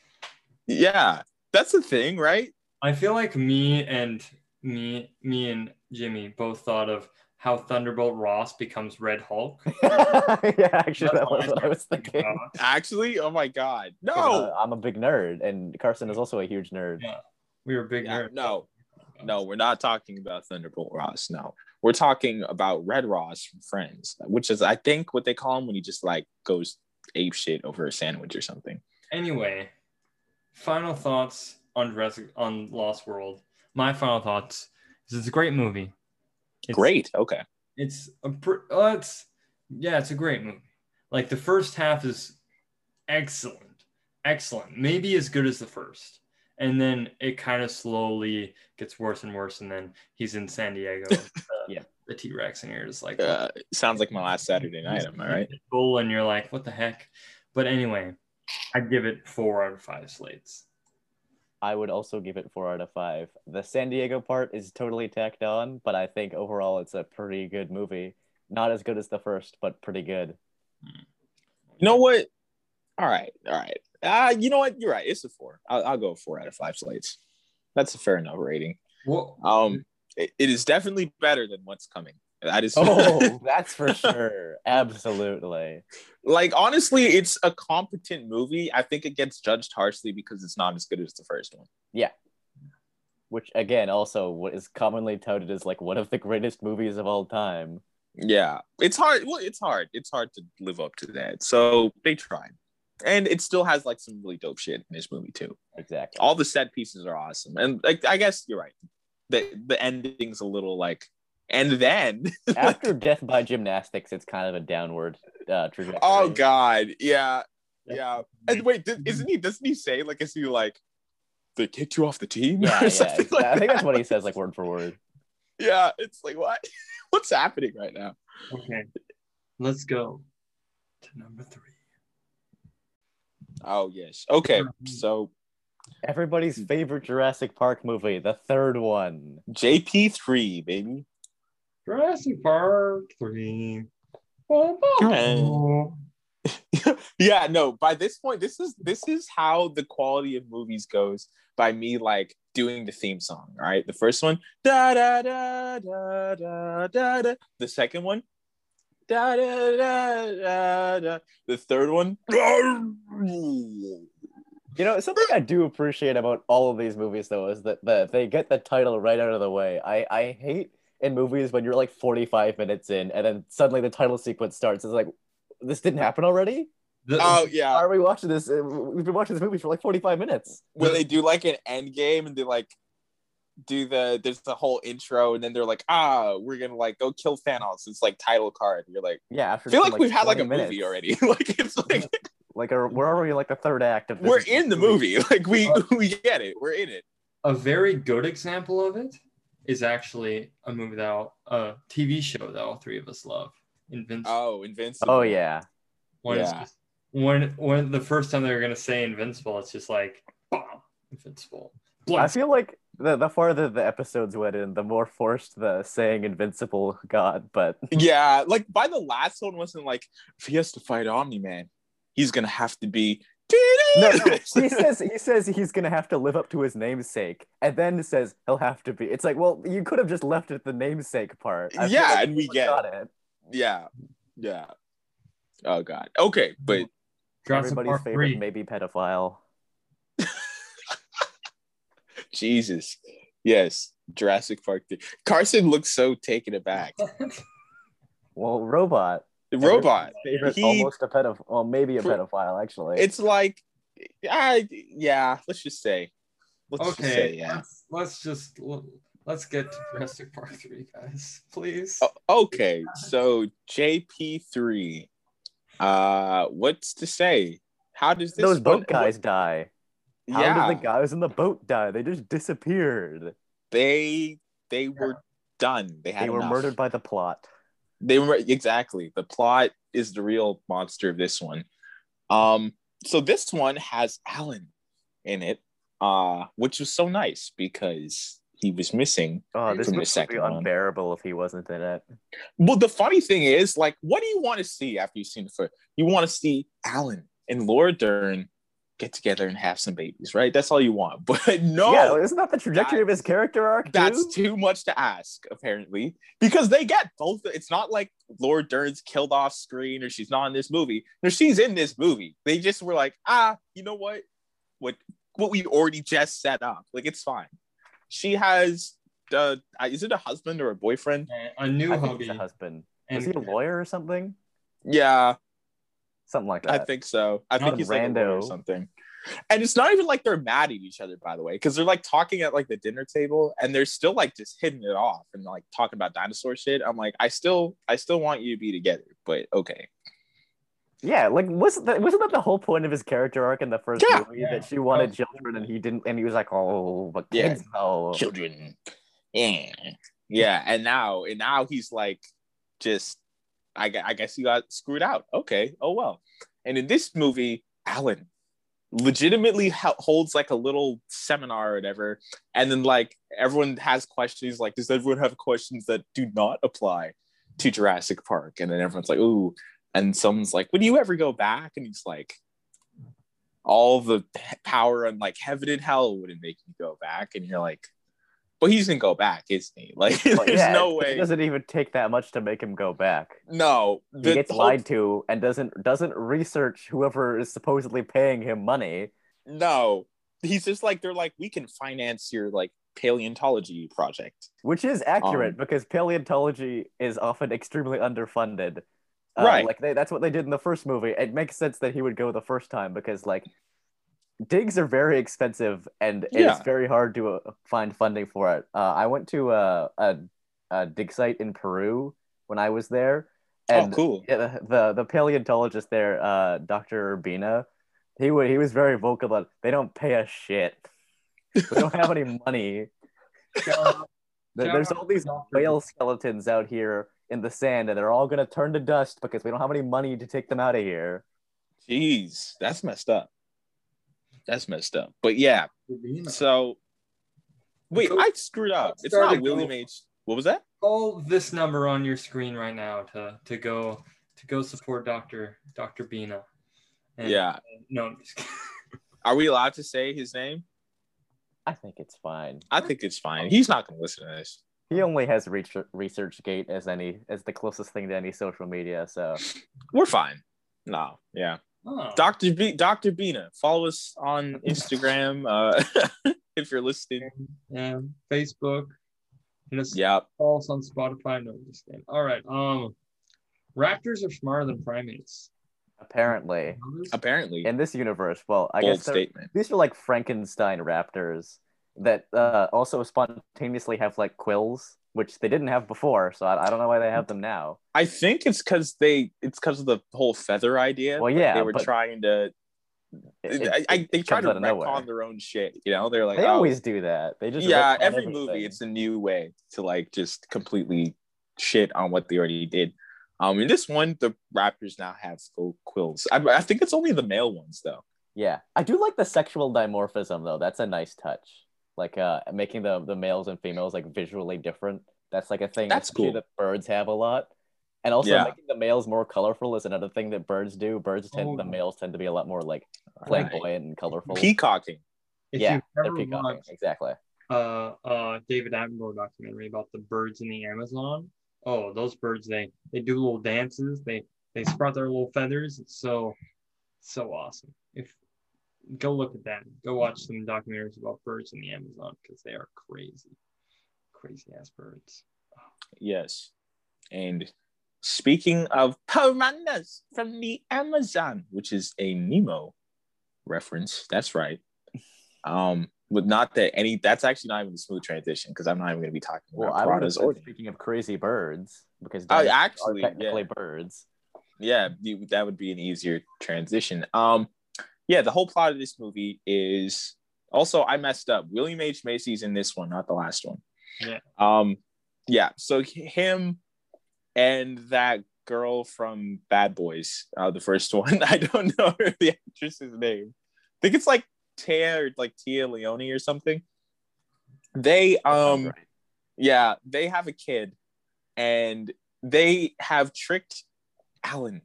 Yeah, that's the thing, right? I feel like me and me me and Jimmy both thought of how Thunderbolt Ross becomes Red Hulk. yeah, actually, That's that was what I was thinking. about. Actually, oh my god, no, uh, I'm a big nerd, and Carson is also a huge nerd. Yeah. We were big Yeah, nerds. no, no, we're not talking about Thunderbolt Ross. No, we're talking about Red Ross from Friends, which is I think what they call him when he just like goes ape shit over a sandwich or something. Anyway, final thoughts on Jurassic on Lost World. My final thoughts is it's a great movie. It's, Great. Okay. It's a pr- uh, it's yeah, it's a great movie. Like the first half is excellent, excellent, maybe as good as the first, and then it kind of slowly gets worse and worse, and then he's in San Diego. the, Yeah. the T Rex, and you're just like, Uh, sounds like my last Saturday night. Am I right? Bull, and you're like, what the heck? But anyway, I'd give it four out of five slates. I would also give it four out of five. The San Diego part is totally tacked on, but I think overall it's a pretty good movie. Not as good as the first, but pretty good. You know what? All right. All right. Uh, you know what? You're right. It's a four. I'll, I'll go four out of five slates. That's a fair enough rating. Well, Um, it, it is definitely better than what's coming. That is Oh, that's for sure. Absolutely. like honestly, it's a competent movie. I think it gets judged harshly because it's not as good as the first one. Yeah. Which again, also what is commonly touted as like one of the greatest movies of all time. Yeah, it's hard. Well, it's hard. It's hard to live up to that. So they tried, and it still has like some really dope shit in this movie too. Exactly. All the set pieces are awesome, and like I guess you're right. The the ending's a little like, and then After Death by Gymnastics, it's kind of a downward uh, trajectory. oh god, yeah, yeah. And wait, th- isn't he? Doesn't he say like, is he like, they kicked you off the team Yeah, or yeah. something like I think that's what he says, like word for word. Yeah, it's like what? What's happening right now? okay, let's go to number three. Oh yes. Okay, so Everybody's favorite Jurassic Park movie, the third one. JP three, baby. Jurassic Park three. yeah, no, by this point, this is this is how the quality of movies goes by me like doing the theme song, right? The first one, da da da da da da da. The second one, da da da da da. The third one, You know, something I do appreciate about all of these movies, though, is that the, they get the title right out of the way. I, I hate in movies when you're like 45 minutes in and then suddenly the title sequence starts. It's like, this didn't happen already? The- oh Why yeah. are we watching this? Uh, We've been watching this movie for like 45 minutes. When they do like an Endgame and they like do the there's the whole intro and then they're like, ah, we're gonna like go kill Thanos. It's like title card. You're like, Yeah, after I feel just, like we've had like a 20 movie already. like it's like Like, are, we're already like the third act of this we're in the movie. Like we we get it. We're in it. a very good example of it is actually a movie that all, a TV show that all three of us love, Invincible. Oh, Invincible. Oh, yeah. when yeah. just, when when the first time they were gonna say Invincible, it's just like bomb, Invincible. I feel like the, the farther the episodes went in, the more forced the saying invincible got, but Yeah, like by the last one wasn't like if he has to fight Omni Man, he's gonna have to be. No, no, he says he says he's gonna have to live up to his namesake, and then says he'll have to be. It's like, well, you could have just left it the namesake part. I Yeah, like and we get got it. yeah, yeah. Oh god. Okay, but Jurassic Everybody's Park favorite, three. maybe pedophile. Jesus, yes, Jurassic Park. 3. Carson looks so taken aback. Well, robot. The robot. Favorite, He- almost a pedophile. Well, maybe a pedophile actually. It's like, I yeah. Let's just say. Let's just Okay, say yeah. let's, let's just let's get to Jurassic Park three, guys, please. O- okay, so JP three. Uh, what's to say? How does this Those boat what- guys die. How yeah, did the guys in the boat die? They just disappeared. they they were done. They had They were enough. murdered by the plot. They were exactly. The plot is the real monster of this one. Um, so this one has Alan in it, uh, which was so nice because he was missing. Oh, this From the movie would second be one. unbearable if he wasn't in it. Well, the funny thing is, like, what do you want to see after you've seen the first? You want to see Alan and Laura Dern get together and have some babies, right? That's all you want. But no, yeah, isn't that the trajectory of his character arc? that's too? too much to ask, apparently, because they get both. It's not like Laura Dern's killed off screen or she's not in this movie. No, she's in this movie. They just were like, ah, you know what? What what we already just set up. Like it's fine. She has the uh, is it a husband or a boyfriend? a new I think hubby. a husband. and Is he a lawyer or something? Yeah, Something like that. I think so. I Not think he's like a lawyer or something. And it's not even like they're mad at each other, by the way, because they're like talking at like the dinner table and they're still like just hitting it off and like talking about dinosaur shit. I'm like, I still, I still want you to be together, but okay. Yeah, like wasn't that wasn't that the whole point of his character arc in the first Yeah. movie Yeah. that she wanted Oh. children and he didn't, and he was like, "Oh, but Yeah. kids, no." Children. Yeah. Yeah. And now, and now he's like, just, I, I guess you got screwed out. Okay. Oh, well. And in this movie, Alan legitimately ho- holds like a little seminar or whatever. And then like everyone has questions like, does everyone have questions that do not apply to Jurassic Park? And then everyone's like, ooh. And someone's like, would you ever go back? And he's like, all the he- power and like heaven and hell wouldn't make me go back. And you're like, but he's gonna go back, isn't he? Like, there's yeah, no it- way. It doesn't even take that much to make him go back. no, He gets whole- lied to and doesn't doesn't research whoever is supposedly paying him money. No, he's just like they're like we can finance your like paleontology project. Which is accurate Um, because paleontology is often extremely underfunded. Uh, Right. Like they, that's what they did in the first movie. It makes sense that he would go the first time because like digs are very expensive and Yeah. it's very hard to uh, find funding for it. Uh, I went to a, a, a dig site in Peru when I was there. And oh, cool. yeah, the, the the paleontologist there, uh, Dr. Urbina, he would he was very vocal that they don't pay us shit. We don't have any money. There's all these whale skeletons out here in the sand, and they're all gonna turn to dust because we don't have any money to take them out of here. Jeez, that's messed up. That's messed up. But yeah, so wait, Go- I screwed up. It's Start not William go. H. What was that? Call this number on your screen right now to to go to go support Doctor Doctor Bina. And- Yeah. Uh, no, I'm just kidding. Are we allowed to say his name? I think it's fine. I think it's fine. He's not gonna listen to this. He only has research ResearchGate as any as the closest thing to any social media. So We're fine. No, yeah. Oh. Dr. B Dr. Bina. Follow us on Instagram uh if you're listening. Yeah, Facebook. Just Yeah. follow us on Spotify. No, just kidding. All right. Um, raptors are smarter than primates. apparently, Apparently. in this universe, well, I bold guess statement. these are like Frankenstein raptors that uh, also spontaneously have like quills, which they didn't have before. So I, I don't know why they have them now. I think it's because they it's because of the whole feather idea. Well, Like, yeah, they were trying to. It- it- I, I, they try to of nowhere. their own shit. You know, they're like, They oh, always do that. They just yeah. Every everything. movie, it's a new way to like just completely shit on what they already did. Um, in this one, the Raptors now have full quills. I, I think it's only the male ones though. Yeah, I do like the sexual dimorphism though. That's a nice touch. Like uh, making the the males and females like visually different. That's like a thing. That's cool. That birds have a lot, and also Yeah. making the males more colorful is another thing that birds do. Birds tend Oh, the males tend to be a lot more like Right. flamboyant and colorful. Peacocking. If yeah, they're peacocking. watched Exactly. uh, uh, David Attenborough documentary about the birds in the Amazon, oh, those birds they they do little dances. They they sprout their little feathers. It's so so awesome. If go look at that, go watch some documentaries about birds in the Amazon because they are crazy, crazy ass birds. Yes. And speaking of piranhas from the Amazon, which is a Nemo reference. That's right. Um, but not that any that's actually not even a smooth transition because I'm not even gonna be talking Well, about I would have piranhas or speaking of crazy birds because Oh, dinosaurs actually, are technically yeah. birds. yeah, that would be an easier transition. Um, yeah, the whole plot of this movie is also I messed up. William H Macy's in this one, not the last one. Yeah. Um, yeah. So him and that girl from Bad Boys, uh, the first one. I don't know the actress's name. I think it's like Tia or like Téa Leoni or something. They um yeah, they have a kid and they have tricked Alan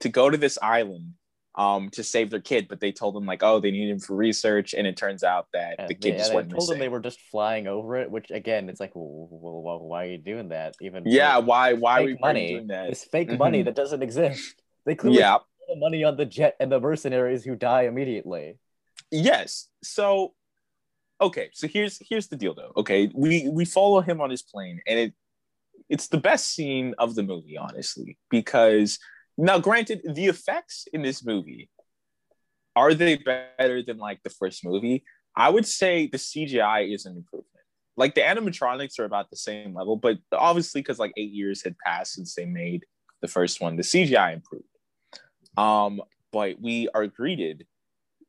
to go to this island um to save their kid, but they told him like, oh, they need him for research, and it turns out that Yeah, the kid yeah, just they went told them they were just flying over it, which again, it's like, well, well, why are you doing that? Even yeah, why why are we fake why are you money, doing that? this fake Mhm. money that doesn't exist. They clearly Yeah, the money on the jet and the mercenaries who die immediately. yes. So okay, so here's here's the deal though. Okay, we we follow him on his plane, and it it's the best scene of the movie, honestly, because now granted, the effects in this movie are they better than like the first movie? I would say the CGI is an improvement. Like the animatronics are about the same level, but obviously because like eight years had passed since they made the first one, the CGI improved. Um, but we are greeted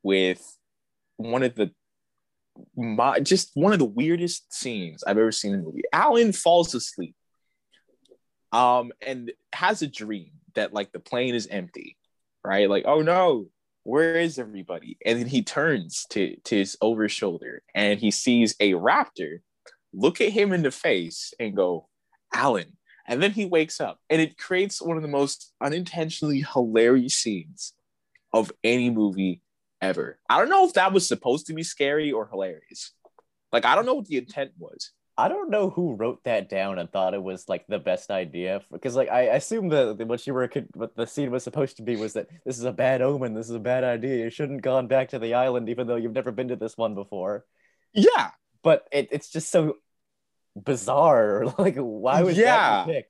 with one of the my, just one of the weirdest scenes I've ever seen in a movie. Alan falls asleep, um, and has a dream that like the plane is empty, right? Like, oh no, where is everybody? And then he turns to to his over shoulder and he sees a raptor look at him in the face and go, Alan. And then he wakes up, and it creates one of the most unintentionally hilarious scenes of any movie ever. I don't know if that was supposed to be scary or hilarious. Like, I don't know what the intent was. I don't know who wrote that down and thought it was like the best idea because like I assume that what you were what the scene was supposed to be was that this is a bad omen, this is a bad idea. You shouldn't gone back to the island even though you've never been to this one before. Yeah, but it, it's just so bizarre. Like why was Yeah. that pick?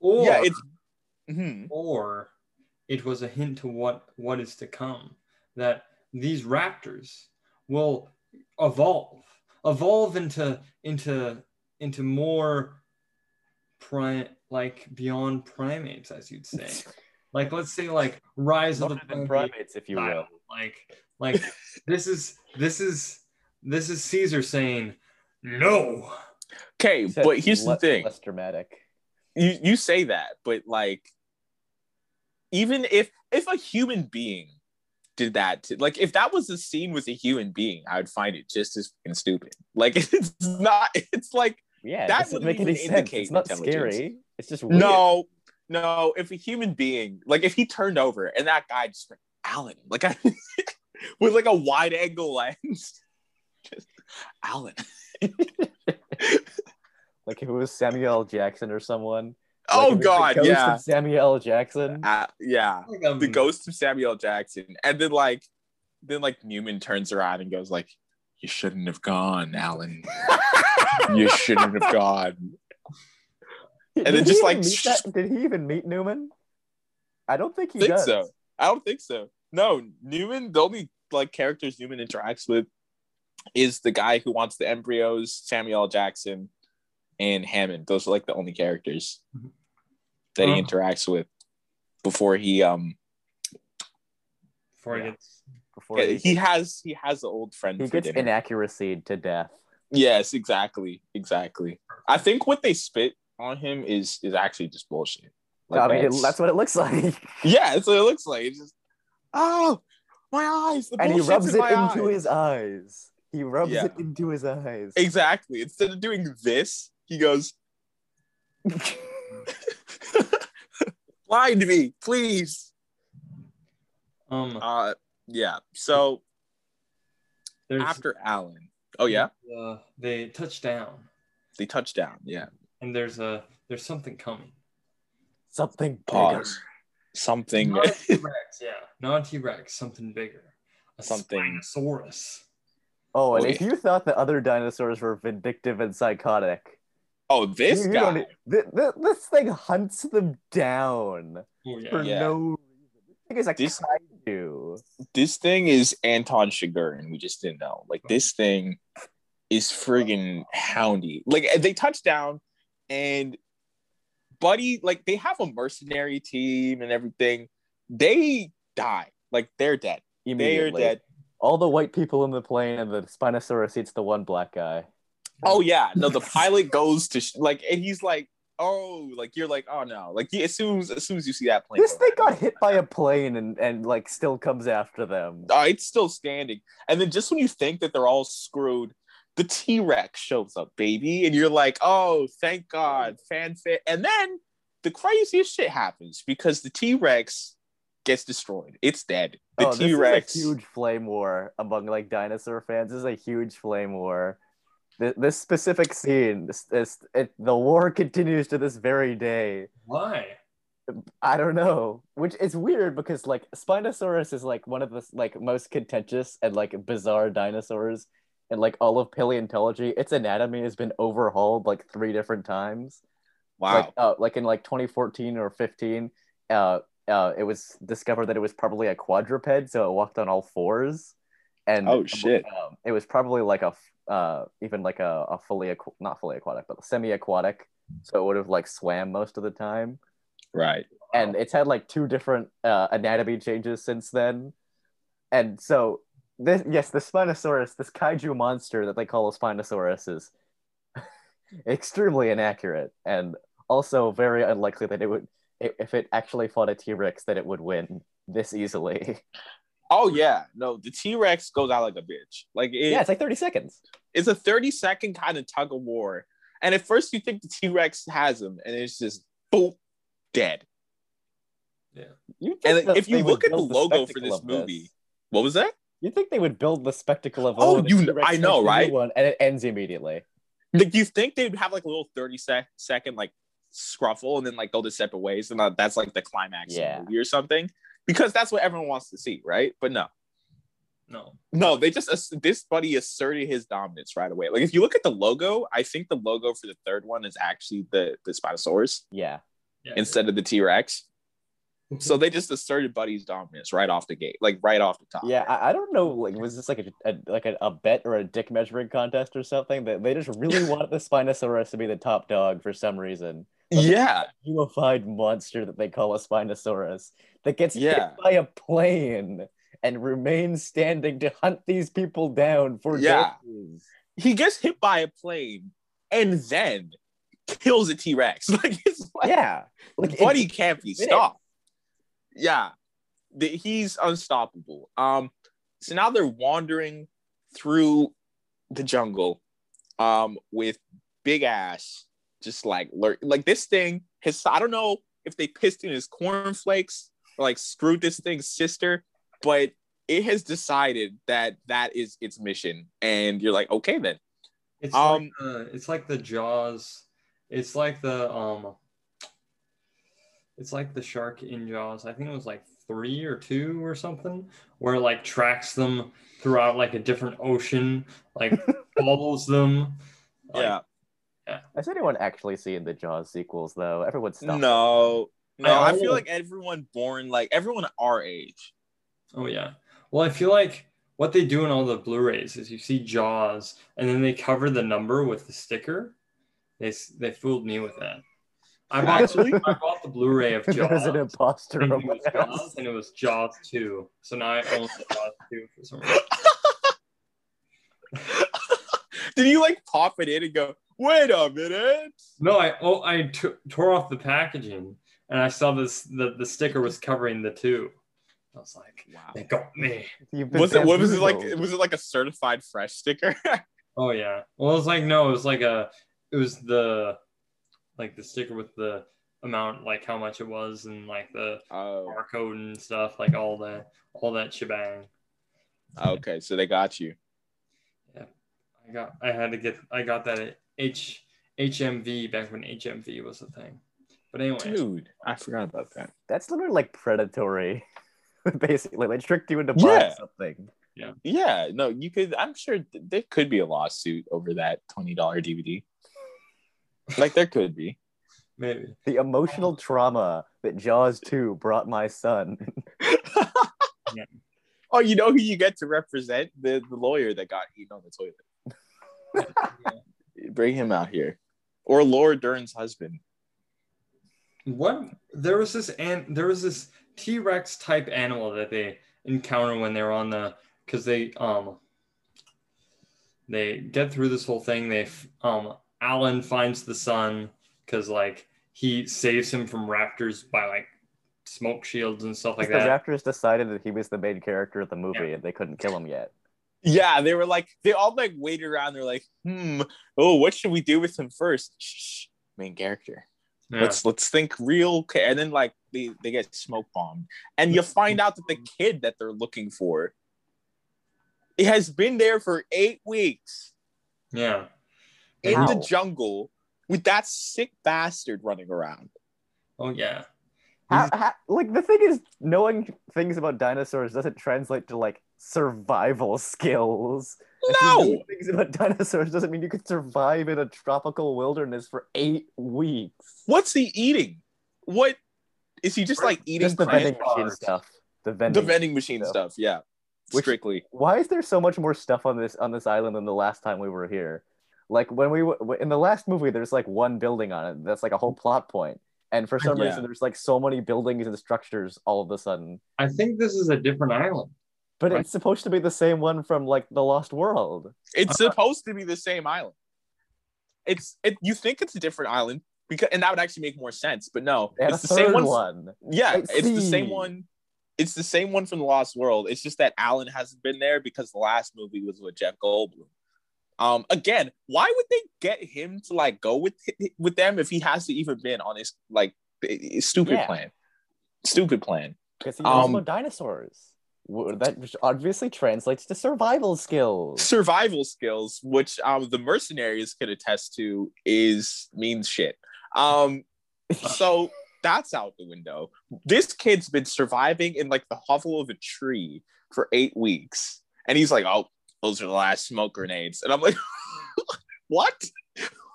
Or, yeah, it's Mhm. or it was a hint to what what is to come that these raptors will evolve evolve into into into more pri like beyond primates as you'd say like let's say like rise of the Larger than Planet primates, if you will. like like this is this is this is caesar saying no okay, Except but here's the thing. less dramatic. you you say that, but like even if if a human being did that to, like if that was a scene with a human being, I would find it just as fucking stupid. Like it's not it's like Yeah, That doesn't make any sense. indicate It's not scary. It's just weird. no, no, if a human being like if he turned over and that guy just went, Alan, like I with like a wide angle lens. Just Alan. Like if it was Samuel Jackson or someone. Like, Oh if it the god, ghost yeah. of Samuel L. Jackson. Uh, yeah. like, um, the ghost of Samuel Jackson. And then like then like Newman turns around and goes like, You shouldn't have gone, Alan. you shouldn't have gone. Did and then just, like, meet that- did he even meet Newman? I don't think he think does. so. I don't think so. No, Newman, the only like characters Newman interacts with is the guy who wants the embryos, Samuel L. Jackson, and Hammond. Those are like the only characters Mhm. That he Oh. interacts with before he um before Yeah. it gets Before yeah, he, he has he has an old friend he for gets dinner. inaccuracy to death. Yes, exactly, exactly. I think what they spit on him is is actually just bullshit. Like, I mean, that's- that's what it looks like. yeah, that's what it looks like. It's just oh my eyes, the and he rubs in it into eyes. his eyes. He rubs Yeah. it into his eyes. Exactly. Instead of doing this, he goes, "Blind me, please." um Uh, yeah. So after Alan, oh yeah, uh, they touch down they touch down. Yeah. and there's a there's something coming Something bigger. Pause. Something. not a t-rex yeah not a t-rex something bigger a Something- spinosaurus Oh, and Oh, if yeah. you thought the other dinosaurs were vindictive and psychotic, oh, this you- you guy. don't th- th- this thing hunts them down oh yeah for Yeah. no reason. This thing is a This- kaiju. this thing is Anton Chigurh, and we just didn't know. Like this thing is friggin' houndy. Like they touch down, and Buddy, like they have a mercenary team and everything. They die. Like they're dead. They are dead. All the white people in the plane, and the Spinosaurus eats the one black guy. Oh yeah, no. The pilot goes to sh- like, and he's like, "Oh, like you're like, oh no!" Like he, as soon as as soon as you see that plane, This thing got hit by a plane and, and like still comes after them. uh, it's still standing. And then just when you think that they're all screwed, the T Rex shows up, baby, and you're like, oh, thank God, fanfare. And then the craziest shit happens because the T Rex gets destroyed. It's dead. The oh, this T Rex. is a huge flame war among like dinosaur fans. This is a huge flame war. This, this specific scene, this, this it, the war continues to this very day. why I don't know, which is weird because like Spinosaurus is like one of the like most contentious and like bizarre dinosaurs and like all of paleontology. Its anatomy has been overhauled like three different times. Wow. Like uh, like in like 2014 or 15, uh, uh, it was discovered that it was probably a quadruped, so it walked on all fours. And Oh, shit. um, it was probably like a f- uh, even like a, a fully aqu- not fully aquatic, but semi-aquatic. So it would have like swam most of the time. Right. and it's had like two different uh, anatomy changes since then. And so this yes, the Spinosaurus, this kaiju monster that they call a Spinosaurus is extremely inaccurate and also very unlikely that it would if it actually fought a T-Rex that it would win this easily. Oh yeah, no, the T Rex goes out like a bitch. Like it, yeah, it's like 30 seconds. it's a 30 second kind of tug of war. And at first you think the T Rex has him, and it's just boom, dead. You And if you look at the build logo for this of movie, what was that? You think they would build the spectacle of Oh, oh, you- T-Rex I know, makes a new right? One, and it ends immediately. Like, you think they'd have like a little 30 sec- second like scruffle and then like go to separate ways and uh, that's like the climax Yeah. of the movie or something? Because that's what everyone wants to see, right? But no, No. no, they just this buddy asserted his dominance right away. Like if you look at the logo, I think the logo for the third one is actually the the Spinosaurus Yeah. Yeah. instead of the T Rex. So they just asserted Buddy's dominance right off the gate, like right off the top. Yeah, I, I don't know. Like, was this like a, a like a, a bet or a dick measuring contest or something? That they just really wanted the Spinosaurus to be the top dog for some reason. Yeah, Humified monster that they call a Spinosaurus that gets Yeah. hit by a plane and remains standing to hunt these people down for Yeah. days. he gets hit by a plane and then kills a T Rex. Like it's like Yeah, like Buddy can't be stopped. Yeah, The- he's unstoppable. Um, so now they're wandering through the jungle, um, with big ass, just like lurk. Like this thing, his I don't know if they pissed in his cornflakes or like screwed this thing's sister, but it has decided that that is its mission, and you're like, okay then. It's Um, like the, it's like the Jaws. It's like the um. It's like the shark in Jaws. I think it was like three or two or something, where it like tracks them throughout like a different ocean, like follows them. Like, yeah. Has anyone actually seen the Jaws sequels though? Everyone stopped. No, no. I I feel like everyone born like everyone our age. Oh yeah. Well, I feel like what they do in all the Blu-rays is you see Jaws, and then they cover the number with the sticker. They they fooled me with that. I bought Actually? I bought the Blu-ray of Jaws. There's an imposter and it was. Jaws, and it was Jaws two. So now I own Jaws two for some reason. Did you like pop it in and go, wait a minute? No, I oh I t- tore off the packaging, and I saw this the the sticker was covering the two. I was like, Wow. they got me. Was it what was it like? Was it like a certified fresh sticker? Oh yeah. Well, it was like no, it was like a, it was the, like the sticker with the amount, like how much it was, and like the oh, barcode and stuff, like all that, all that shebang. okay. So they got you. Yeah, I got, I had to get, I got that at H HMV back when HMV was a thing. But anyway, Dude, I forgot about that. That's literally like predatory. Basically, they tricked you into buying Yeah. something. Yeah, Yeah. no, you could. I'm sure th- there could be a lawsuit over that twenty dollar DVD. Like there could be. maybe. The emotional trauma that Jaws 2 brought my son. Oh, you know who you get to represent the, the lawyer that got eaten on the toilet. Bring him out here, or Laura Dern's husband. What there was this and there was this T Rex type animal that they encounter when they're on the because they um they get through this whole thing. They um Alan finds the son because like he saves him from raptors by like smoke shields and stuff like that. the. Raptors decided that he was the main character of the movie and they couldn't kill him yet. Yeah, they were like they all like waited around. They're like, hmm, oh, what should we do with him first? Shh, main character. Yeah. Let's let's think real. ca- And then like they they get smoke bombed, and you find out that the kid that they're looking for, it has been there for eight weeks yeah. in How? the jungle with that sick bastard running around. Oh yeah. How, how, like the thing is, knowing things about dinosaurs doesn't translate to like survival skills. If you know No, things about dinosaurs doesn't mean you could survive in a tropical wilderness for eight weeks. what's he eating? What Is he just like eating Just the plant- vending machine stuff. The vending. the vending machine stuff. stuff? Yeah, Which- strictly. Why is there so much more stuff on this on this island than the last time we were here? Like when we w- in the last movie, there's like one building on it. That's like a whole plot point. And for some Yeah. reason, there's like so many buildings and structures all of a sudden. I think this is a different island. But Right. it's supposed to be the same one from like the Lost World. It's supposed to be the same island. It's it. You think it's a different island because, and that would actually make more sense. But no, had it's the same one. one. Yeah, I it's the same one. It's the same one from the Lost World. It's just that Alan hasn't been there because the last movie was with Jeff Goldblum. Um, again, why would they get him to like go with with them if he hasn't even been on his like stupid Yeah. plan? Stupid plan. Because he knows Um, about dinosaurs. Wh- That obviously translates to survival skills. Survival skills, which um the mercenaries could attest to, is means shit. Um, so that's out the window. This kid's been surviving in like the hovel of a tree for eight weeks, and he's like, "Oh, those are the last smoke grenades," and I'm like, "What?"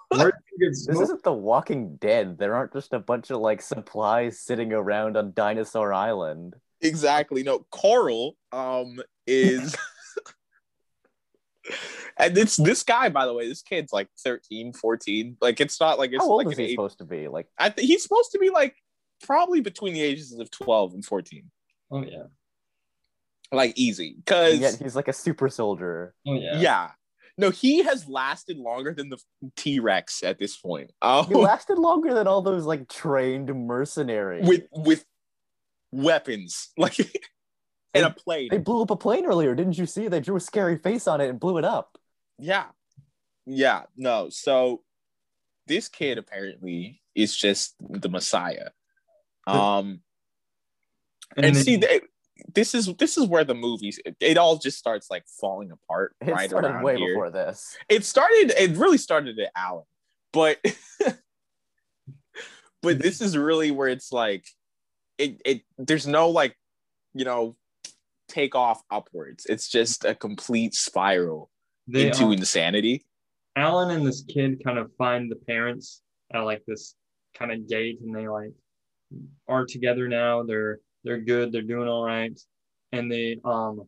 Where do you get This isn't The Walking Dead. There aren't just a bunch of like supplies sitting around on Dinosaur Island. Exactly. No, Coral um is and it's this guy by the way, this kid's like 13, 14. Like it's not like it's How old like is he eight- supposed to be? Like I think he's supposed to be like probably between the ages of 12 and 14. Oh yeah. Like easy. Cuz yet he's like a super soldier. Oh yeah. yeah. No, he has lasted longer than the T-Rex at this point. oh He lasted longer than all those like trained mercenaries. with with weapons. Like and a plane. They blew up a plane earlier, didn't you see? They drew a scary face on it and blew it up. Yeah. Yeah. No. So this kid apparently is just the Messiah. Um and, then- see th- this is this is where the movies it, it all just starts like falling apart right around. It right started way here. before this. It started it really started at Alan. But but this is really where it's like it it there's no like you know take off upwards. It's just a complete spiral they, into um, insanity. Alan and this kid kind of find the parents at like this kind of gate, and they like are together now. They're they're good. They're doing all right, and they um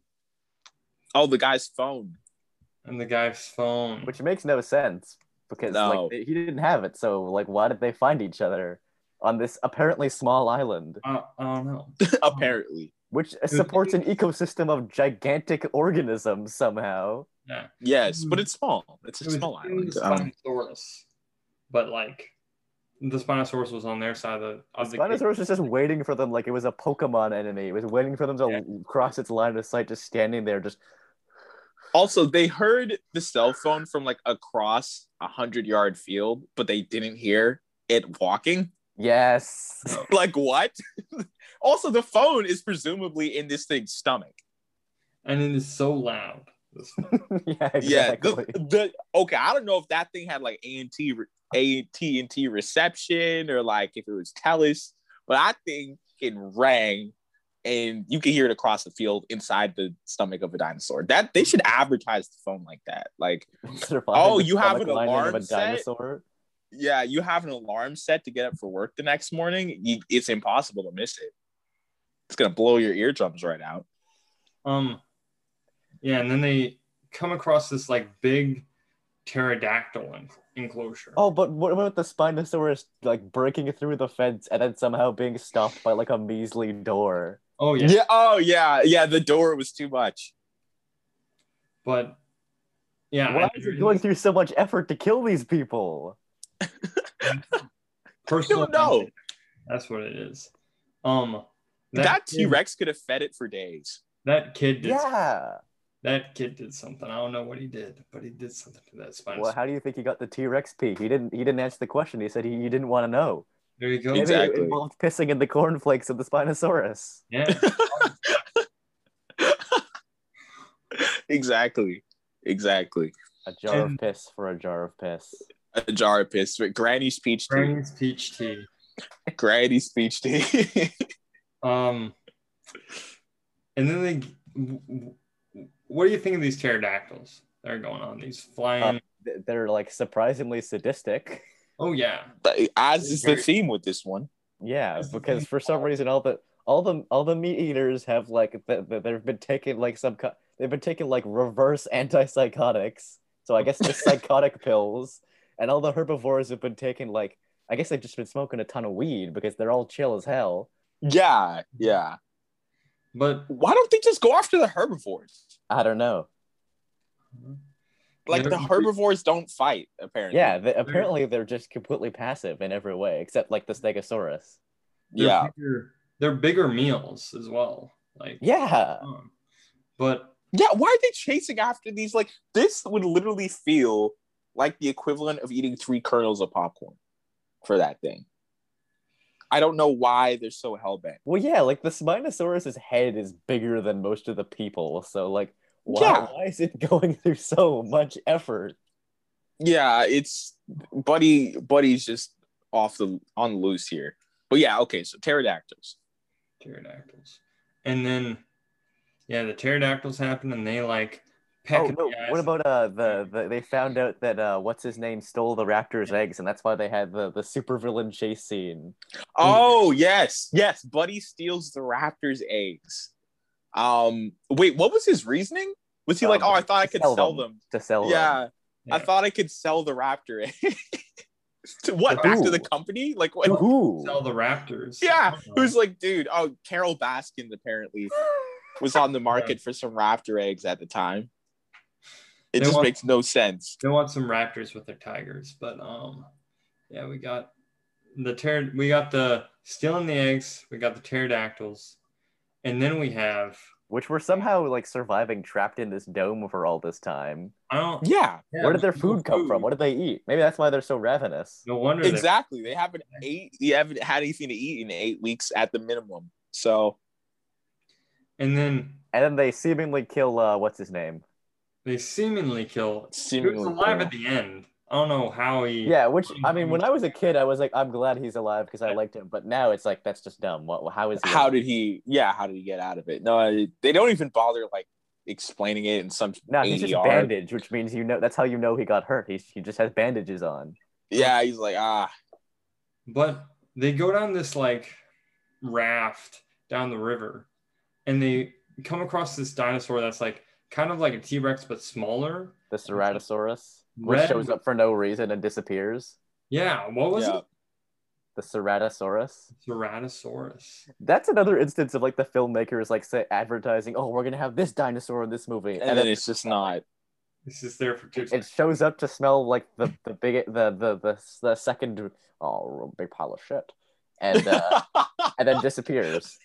Oh, the guy's phone. and the guy's phone. Which makes no sense because No. like they- he didn't have it. So like why did they find each other on this apparently small island, I, I don't know. apparently. which supports an ecosystem of gigantic organisms somehow? Yeah, Yes, but it's small. It's a it small in island. the Um, Spinosaurus, but like the Spinosaurus was on their side of the of the gate. Spinosaurus was just waiting for them like it was a Pokemon enemy. It was waiting for them to Yeah. cross its line of sight, just standing there, just also, they heard the cell phone from like across a hundred yard field, but they didn't hear it walking. Yes. Like what? also, the phone is presumably in this thing's stomach. and it is so loud. This yeah, Yeah. exactly. The, the okay, I don't know if that thing had like ANT AT and T reception or like if it was Telus, but I think it rang and you can hear it across the field inside the stomach of a dinosaur. That they should advertise the phone like that. Like, Oh, you have stomach an lining of alarm a set? dinosaur. Yeah, you have an alarm set to get up for work the next morning. You, it's impossible to miss it. It's gonna blow your eardrums right out. Um, yeah, and then they come across this like big pterodactyl enclosure. Oh, but what about the Spinosaurus like breaking through the fence and then somehow being stopped by like a measly door? Oh yeah, Yeah. Oh yeah. Yeah. The door was too much. but yeah, Why is it going through so much effort to kill these people? personal I don't know. That's what it is. Um, That kid- T Rex could have fed it for days. That kid did. Yeah. That kid did something. I don't know what he did, but he did something to that spine. Well, how do you think he got the T Rex pee? He didn't. He didn't answer the question. He said he, he didn't want to know. there you go. Maybe Exactly. it involved pissing in the cornflakes of the Spinosaurus. Yeah. exactly. Exactly. A jar And- of piss for a jar of piss. A jar of piss. Granny's peach tea. Granny's peach tea. Granny's peach tea. Um, and then they. w- w- What do you think of these pterodactyls that are going on? These flying. Um, They're like surprisingly sadistic. oh yeah. As is the theme with this one. Yeah, That's because for some reason all the all the all the meat eaters have like th- th- they've been taking like some they've been taking like reverse antipsychotics. So I guess the psychotic pills, and all the herbivores have been taking like I guess they've just been smoking a ton of weed because they're all chill as hell. Yeah, yeah. But Why don't they just go after the herbivores? I don't know. Like the They're- herbivores don't fight, apparently. Yeah, they, apparently they're just completely passive in every way except like the Stegosaurus. they're Yeah. bigger, they're bigger meals as well. Like Yeah, um, but Yeah, why are they chasing after these? Like, this would literally feel like the equivalent of eating three kernels of popcorn for that thing. I don't know why they're so hell bent. well, yeah, like the Spinosaurus's head is bigger than most of the people, so like why, Yeah. why is it going through so much effort? Yeah, it's Buddy. Buddy's just off the on the loose here. But yeah, okay. So pterodactyls. pterodactyls. And then yeah, the pterodactyls happen and they like peck Oh no! What about uh the, the they found out that uh what's his name stole the raptor's eggs and that's why they had the the supervillain chase scene. Oh yes, yes. Buddy steals the raptor's eggs. Um, wait, what was his reasoning? Was he like, Um, oh, I thought I could sell sell, them. them. to sell them. Yeah, I thought I could sell the raptor egg. to what? To Back to the company? Like what? Who? sell the raptors. Yeah, I don't know. who's like, dude? Oh, Carole Baskin apparently was on the market for some raptor eggs at the time. It They just want- makes no sense. they want some raptors with their tigers, but um yeah, we got the ter- we got the stealing the eggs, we got the pterodactyls, and then we have Which were somehow like surviving trapped in this dome for all this time. I don't Yeah, yeah, Where did their no food come from? What did they eat? Maybe that's why they're so ravenous. No wonder exactly. They haven't ate. You haven't had anything to eat in eight weeks at the minimum. So and then And then they seemingly kill uh what's his name? They seemingly kill he was seemingly alive cool. at the end. I don't know how he Yeah, which I mean, when I was a kid, I was like, I'm glad he's alive because I liked him. But now it's like that's just dumb. What? How is he? how alive? did he? Yeah, how did he get out of it? No, I- they don't even bother like explaining it in some. No, he's just ADR. bandaged, which means you know that's how you know he got hurt. He's, he just has bandages on. Yeah, he's like ah. But they go down this like raft down the river and they come across this dinosaur that's like kind of like a T Rex but smaller. The Ceratosaurus, which shows up for no reason and disappears. Yeah, what was Yeah. it? The Ceratosaurus. Ceratosaurus. That's another instance of like the filmmakers like say advertising, "Oh, we're gonna have this dinosaur in this movie," And, then it's just not. It's just there for two it seconds. shows up to smell like the the big the the the, the second oh big pile of shit, and uh, and then disappears.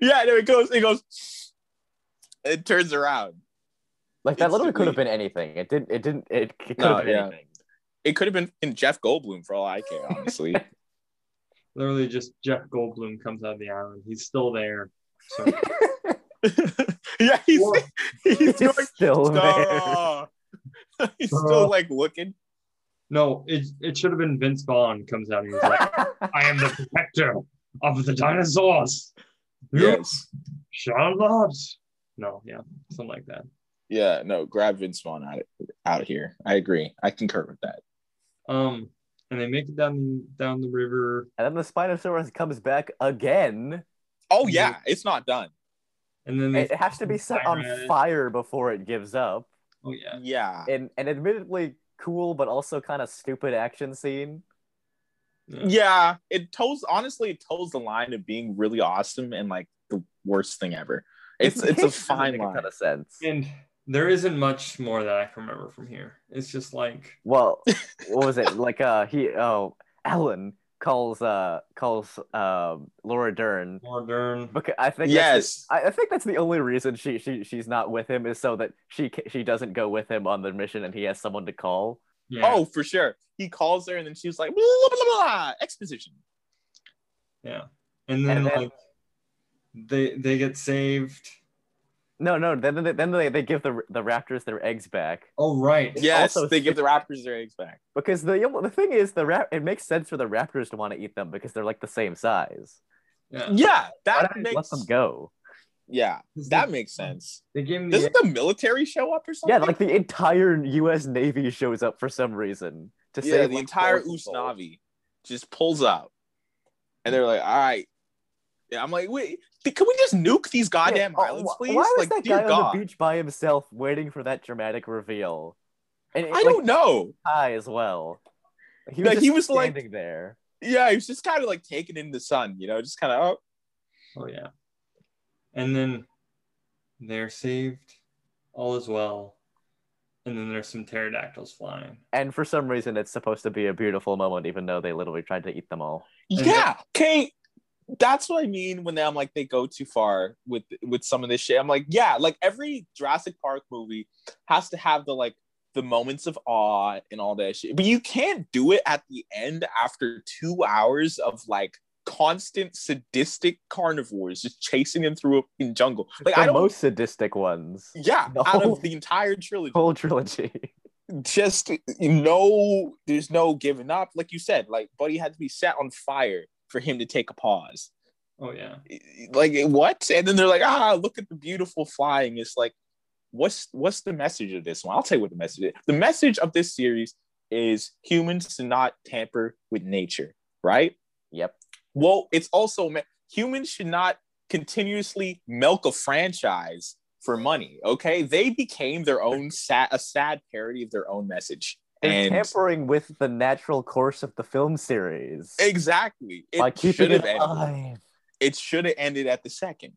yeah, no, it goes. It goes. It turns around. Like that literally could have been anything. It didn't. It didn't. It, it could No, have been yeah. anything. It could have been in Jeff Goldblum for all I care, honestly. Literally just Jeff Goldblum comes out of the island. He's still there. So yeah, he's Or- he's He's doing. still there. He's still like looking. no, it it should have been Vince Vaughn comes out and he's like, I am the protector of the dinosaurs. Yes. shall not. No, yeah, something like that. Yeah. No. Grab Vince Vaughn out of, out of here. I agree. I concur with that. Um, and they make it down down the river, And then the Spinosaurus comes back again. Oh yeah, it's not done. and then It has to be set on fire at it. fire before it gives up. Oh yeah, Yeah. And an admittedly cool but also kind of stupid action scene. yeah. Yeah. It toes. Honestly, it toes the line of being really awesome and like the worst thing ever. It's it's a fine make a line. ton of sense. And there isn't much more that I can remember from here. It's just like Well, what was it like? Uh, he oh, Alan calls uh calls um Laura Dern Laura Dern. because I think that's Yes. the, I, I think that's the only reason she she she's not with him is so that she she doesn't go with him on the mission and he has someone to call. Yeah. Oh, for sure. He calls her and then she's like, blah, blah, blah, blah, exposition. yeah. And then, And then- like they they get saved. No, no. Then they, then they, they give the the raptors their eggs back Oh right. Yes, also they give the Raptors their eggs back. because the the thing is the rap it makes sense for the raptors to want to eat them because they're like the same size. Yeah. Yeah, Why that makes let them go? Yeah, that makes sense. They gave the Doesn't the military show up or something? Yeah, like the entire U.S. Navy shows up for some reason to yeah, save the like, entire four people. Usnavi just pulls out. and they're like, all right. Yeah, I'm like, wait, can we just nuke these goddamn Yeah, islands, please? Why was like, that dear guy God. on the beach by himself waiting for that dramatic reveal? And I don't know. high as well. He was, Like, just he was, like- standing there. Yeah, he was just kind of like taking in the sun, you know, just kind of, oh, Oh yeah. And then they're saved. All is well. And then there's some pterodactyls flying. And for some reason, it's supposed to be a beautiful moment, even though they literally tried to eat them all. Yeah. Okay, that's what I mean when I'm like they go too far with with some of this shit. I'm like, yeah, like every Jurassic Park movie has to have the like the moments of awe and all that shit, but you can't do it at the end after two hours of like constant sadistic carnivores just chasing him through a jungle. Like the I don't. most sadistic ones. yeah, out of the entire trilogy. Whole trilogy. just no there's no giving up like you said like buddy had to be set on fire for him to take a pause. Oh yeah. like what? And then they're like ah look at the beautiful flying. It's like what's what's the message of this? One i'll tell you what the message is. The message of this series is humans to not tamper with nature right? Yep. well it's also humans should not continuously milk a franchise for money okay? They became their own sad a sad parody of their own message and tampering with the natural course of the film series exactly it should have ended alive. it should have ended at the second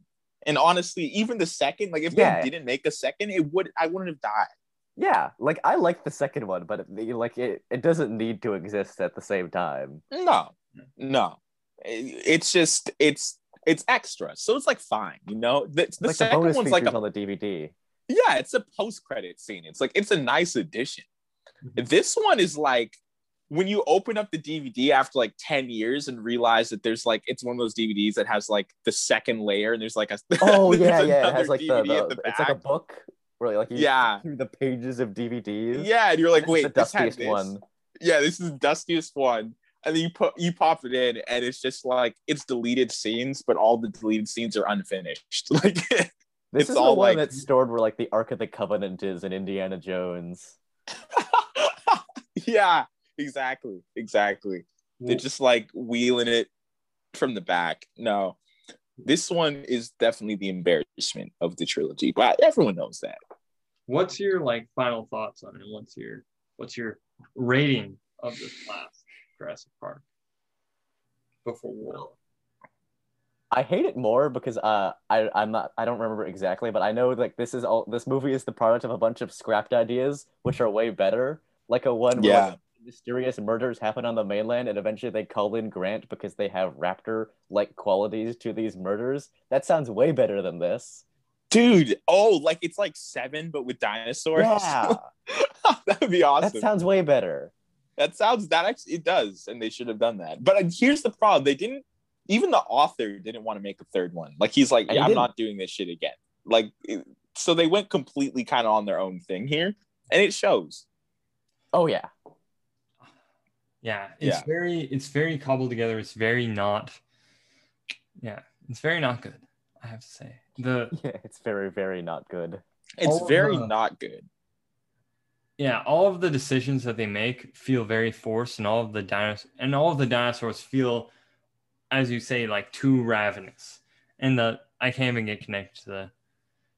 and honestly even the second like if Yeah. they didn't make a second it would i wouldn't have died Yeah, like I like the second one, but it, like it, it doesn't need to exist at the same time. no no It- it's just it's it's extra so it's like fine you know the, the like the second bonus one's like a on the DVD. yeah it's a post-credit scene it's like it's a nice addition. Mm-hmm. this one is like when you open up the dvd after like 10 years and realize that there's like it's one of those dvds that has like the second layer and there's like a Oh yeah, yeah. It has like the, DVD the, the it's like a book where like you Yeah. through the pages of DVDs. yeah and you're like This wait the this dustiest this. one. yeah this is the dustiest one and then you put you pop it in and it's just like it's deleted scenes but all the deleted scenes are unfinished like This It's is the all one like- that's stored where like the Ark of the Covenant is in Indiana Jones. yeah exactly exactly they're just like wheeling it from the back no this one is definitely the embarrassment of the trilogy but everyone knows that What's your like final thoughts on it? What's your what's your rating of this last Jurassic Park before war? I hate it more because uh I I'm not I don't remember exactly, but I know like this is all this movie is the product of a bunch of scrapped ideas which are way better. Like a one where Yeah. like, mysterious murders happen on the mainland and eventually they call in Grant because they have raptor like qualities to these murders. That sounds way better than this. dude oh like it's like seven but with dinosaurs Yeah. that would be awesome That sounds way better. That sounds that actually it does, and they should have done that. But uh, here's the problem: they didn't. Even the author didn't want to make a third one. Like he's like, And he I'm didn't. not doing this shit again. Like, so they went completely kind of on their own thing here, and it shows. Oh yeah. Yeah, it's Yeah. very it's very cobbled together. It's very not. Yeah, it's very not good. I have to say the Yeah, it's very, very not good. It's very the- not good. yeah all of the decisions that they make feel very forced, and all of the dinos and all of the dinosaurs feel, as you say, like too ravenous. And the I can't even get connected to the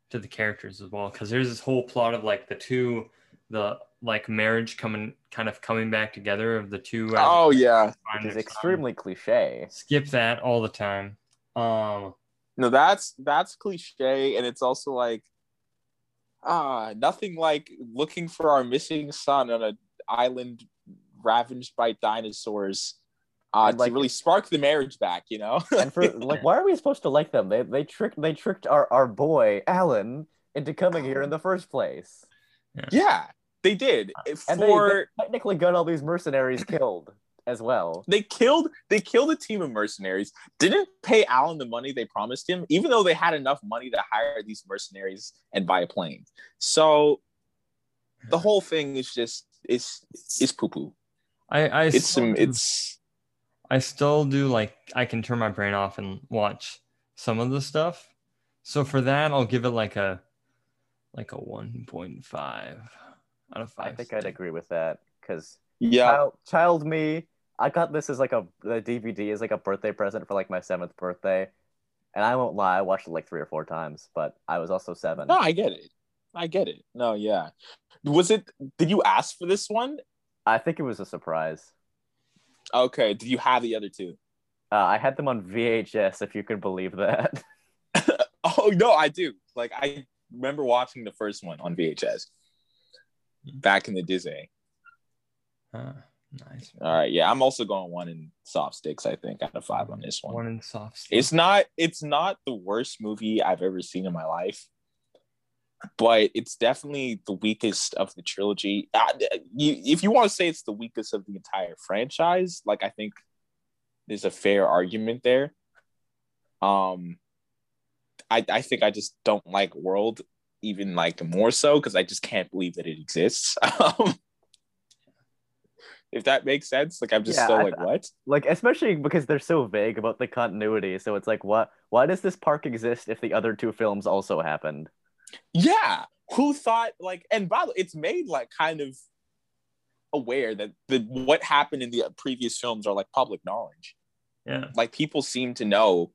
to the characters as well because there's this whole plot of like the two the like marriage coming kind of coming back together of the two. as Oh yeah, find Which is their son. extremely cliche. skip that all the time. Um, no, that's that's cliche, and it's also like, ah, nothing like looking for our missing son on an island ravaged by dinosaurs. Uh, like- to really spark the marriage back, you know. And for like, why are we supposed to like them? They they tricked they tricked our our boy Alan into coming here in the first place, Yeah, they did. Uh, eh, and they, For they technically got all these mercenaries killed as well. they killed they killed a team of mercenaries. Didn't pay Alan the money they promised him, even though they had enough money to hire these mercenaries and buy a plane. So the whole thing is just it's is poo poo. I I It's some do- it's I still do like I can turn my brain off and watch some of the stuff. So for that, I'll give it like a like a one point five out of I think I'd agree with that because yeah. child, child me, I got this as like a the DVD as like a birthday present for like my seventh birthday, and I won't lie, I watched it like three or four times, but I was also seven. No, I get it. I get it. No, yeah. Was it? Did you ask for this one? I think it was a surprise. Okay. Did you have the other two? Uh, I had them on VHS, if you can believe that. Oh no, I do. Like I remember watching the first one on VHS back in the Disney. Ah, nice. All right, yeah, I'm also going one in soft sticks. I think out of five on this one. One in soft. Sticks. It's not. It's not the worst movie I've ever seen in my life, but it's definitely the weakest of the trilogy. Uh, you, if you want to say it's the weakest of the entire franchise, like I think there's a fair argument there. Um, I I think I just don't like World even like more so because I just can't believe that it exists. Um, if that makes sense, like I'm just Yeah, so I- like what? like especially because they're so vague about the continuity. So it's like, what? Why does this park exist if the other two films also happened? Yeah. Who thought like and by the way, it's made like kind of aware that the what happened in the previous films are like public knowledge. Yeah. Like people seem to know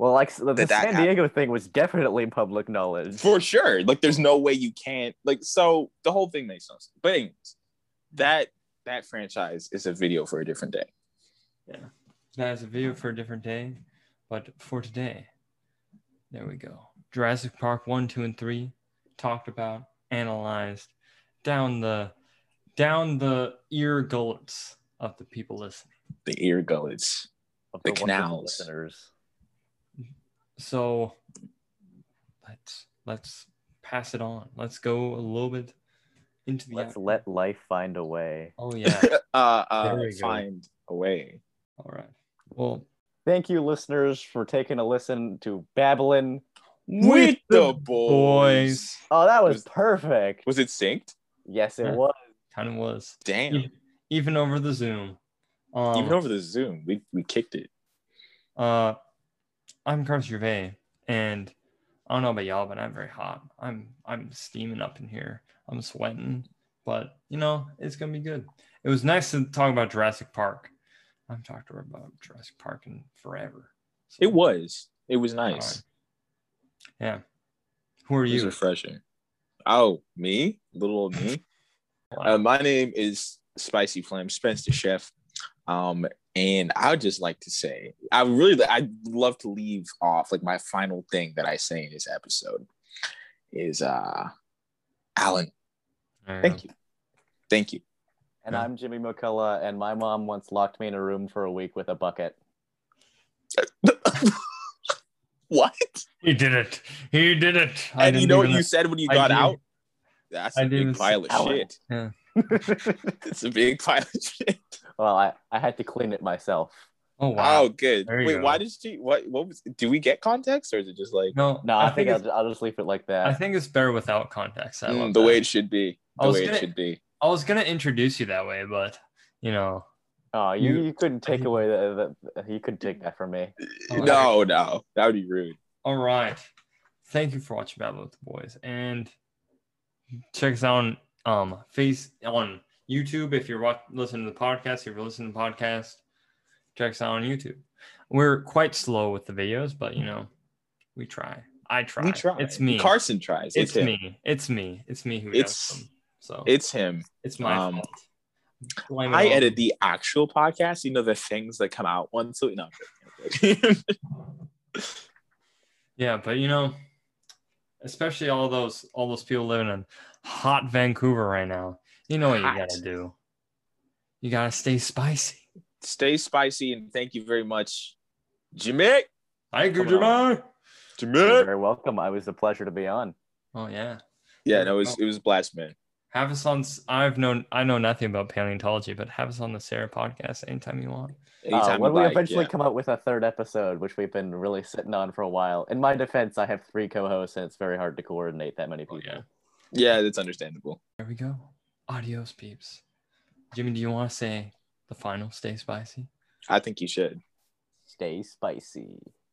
Well, like the, the That that San Diego thing was definitely public knowledge. for sure. Like there's no way you can't like so the whole thing makes sense. But anyways, that that franchise is a video for a different day. Yeah, that is a video for a different day, but for today, there we go. Jurassic Park one, two, and three talked about, analyzed, down the down the ear gullets of the people listening. The ear gullets. of the wonderful canals. listeners. So let's let's pass it on. Let's go a little bit into the Let's after- let life find a way. Oh yeah. uh uh There we go. find a way. All right. Well, Thank you, listeners, for taking a listen to Babylon. With the boys. boys. Oh, that was Was- perfect. Was it synced? Yes, it Yeah. was. kind of was. Damn. E- Even over the Zoom. Um, Even over the Zoom, we, we kicked it. Uh, I'm Carlos Gervais, and I don't know about y'all, but I'm very hot. I'm I'm steaming up in here. I'm sweating, but you know it's gonna be good. It was nice to talk about Jurassic Park. I've talked to her about Jurassic Park in forever. So, It was. It was nice. yeah. Who are It was you? refreshing. Oh, me? Little old me? Uh, my name is Spicy Flame Spencer Chef. Um, and I would just like to say, I really, I'd love to leave off like my final thing that I say in this episode is, uh, Alan, thank you, thank you. And Yeah. I'm Jimmy McCullough, and my mom once locked me in a room for a week with a bucket. what? He did it. He did it. I And you know what you said when you I got did. out? That's a I big pile of Alan. shit. Yeah. It's a big pile of shit. well, I, I had to clean it myself. Oh wow. Oh, good. Wait, go. why did she? What? What was? Do we get context, or is it just like No, No, I, think, it's, I'll, I'll just leave it like that. I think it's better without context. I mm, the that. way it should be? I The was way gonna- it should be. I was gonna introduce you that way, but you know, oh, you, you- you couldn't take you- away the, the you couldn't take that from me. Oh, no, no, that would be rude. all right. Thank you for watching Battle with the Boys, and check us out on um face on YouTube if you're watch, listening to the podcast. If you're listening to the podcast, check us out on YouTube. We're quite slow with the videos, but you know, we try. I try. We try. It's me. Carson tries. It's, It's, me. It's me. It's me who It's- does them. So It's him. it's my um, fault. Blame I edit the actual podcast. You know the things that come out once. a- No, Yeah, but you know, especially all those all those people living in hot Vancouver right now. You know what Hot. you gotta do. You gotta stay spicy. Stay spicy and thank you very much, Jimmy. Hi, Come Gujarat. You're very welcome. I was a pleasure to be on. Oh yeah. Yeah, no, it was it was a blast, man. Have us on. I've known. I know nothing about paleontology, but have us on the Thera podcast anytime you want. Uh, when we like, eventually yeah. come up with a third episode, which we've been really sitting on for a while. In my defense, I have three co-hosts, and it's very hard to coordinate that many Oh, people. yeah. Yeah, that's understandable. There we go. Adios, peeps. Jimmy, do you want to say the final? Stay spicy. I think you should. Stay spicy.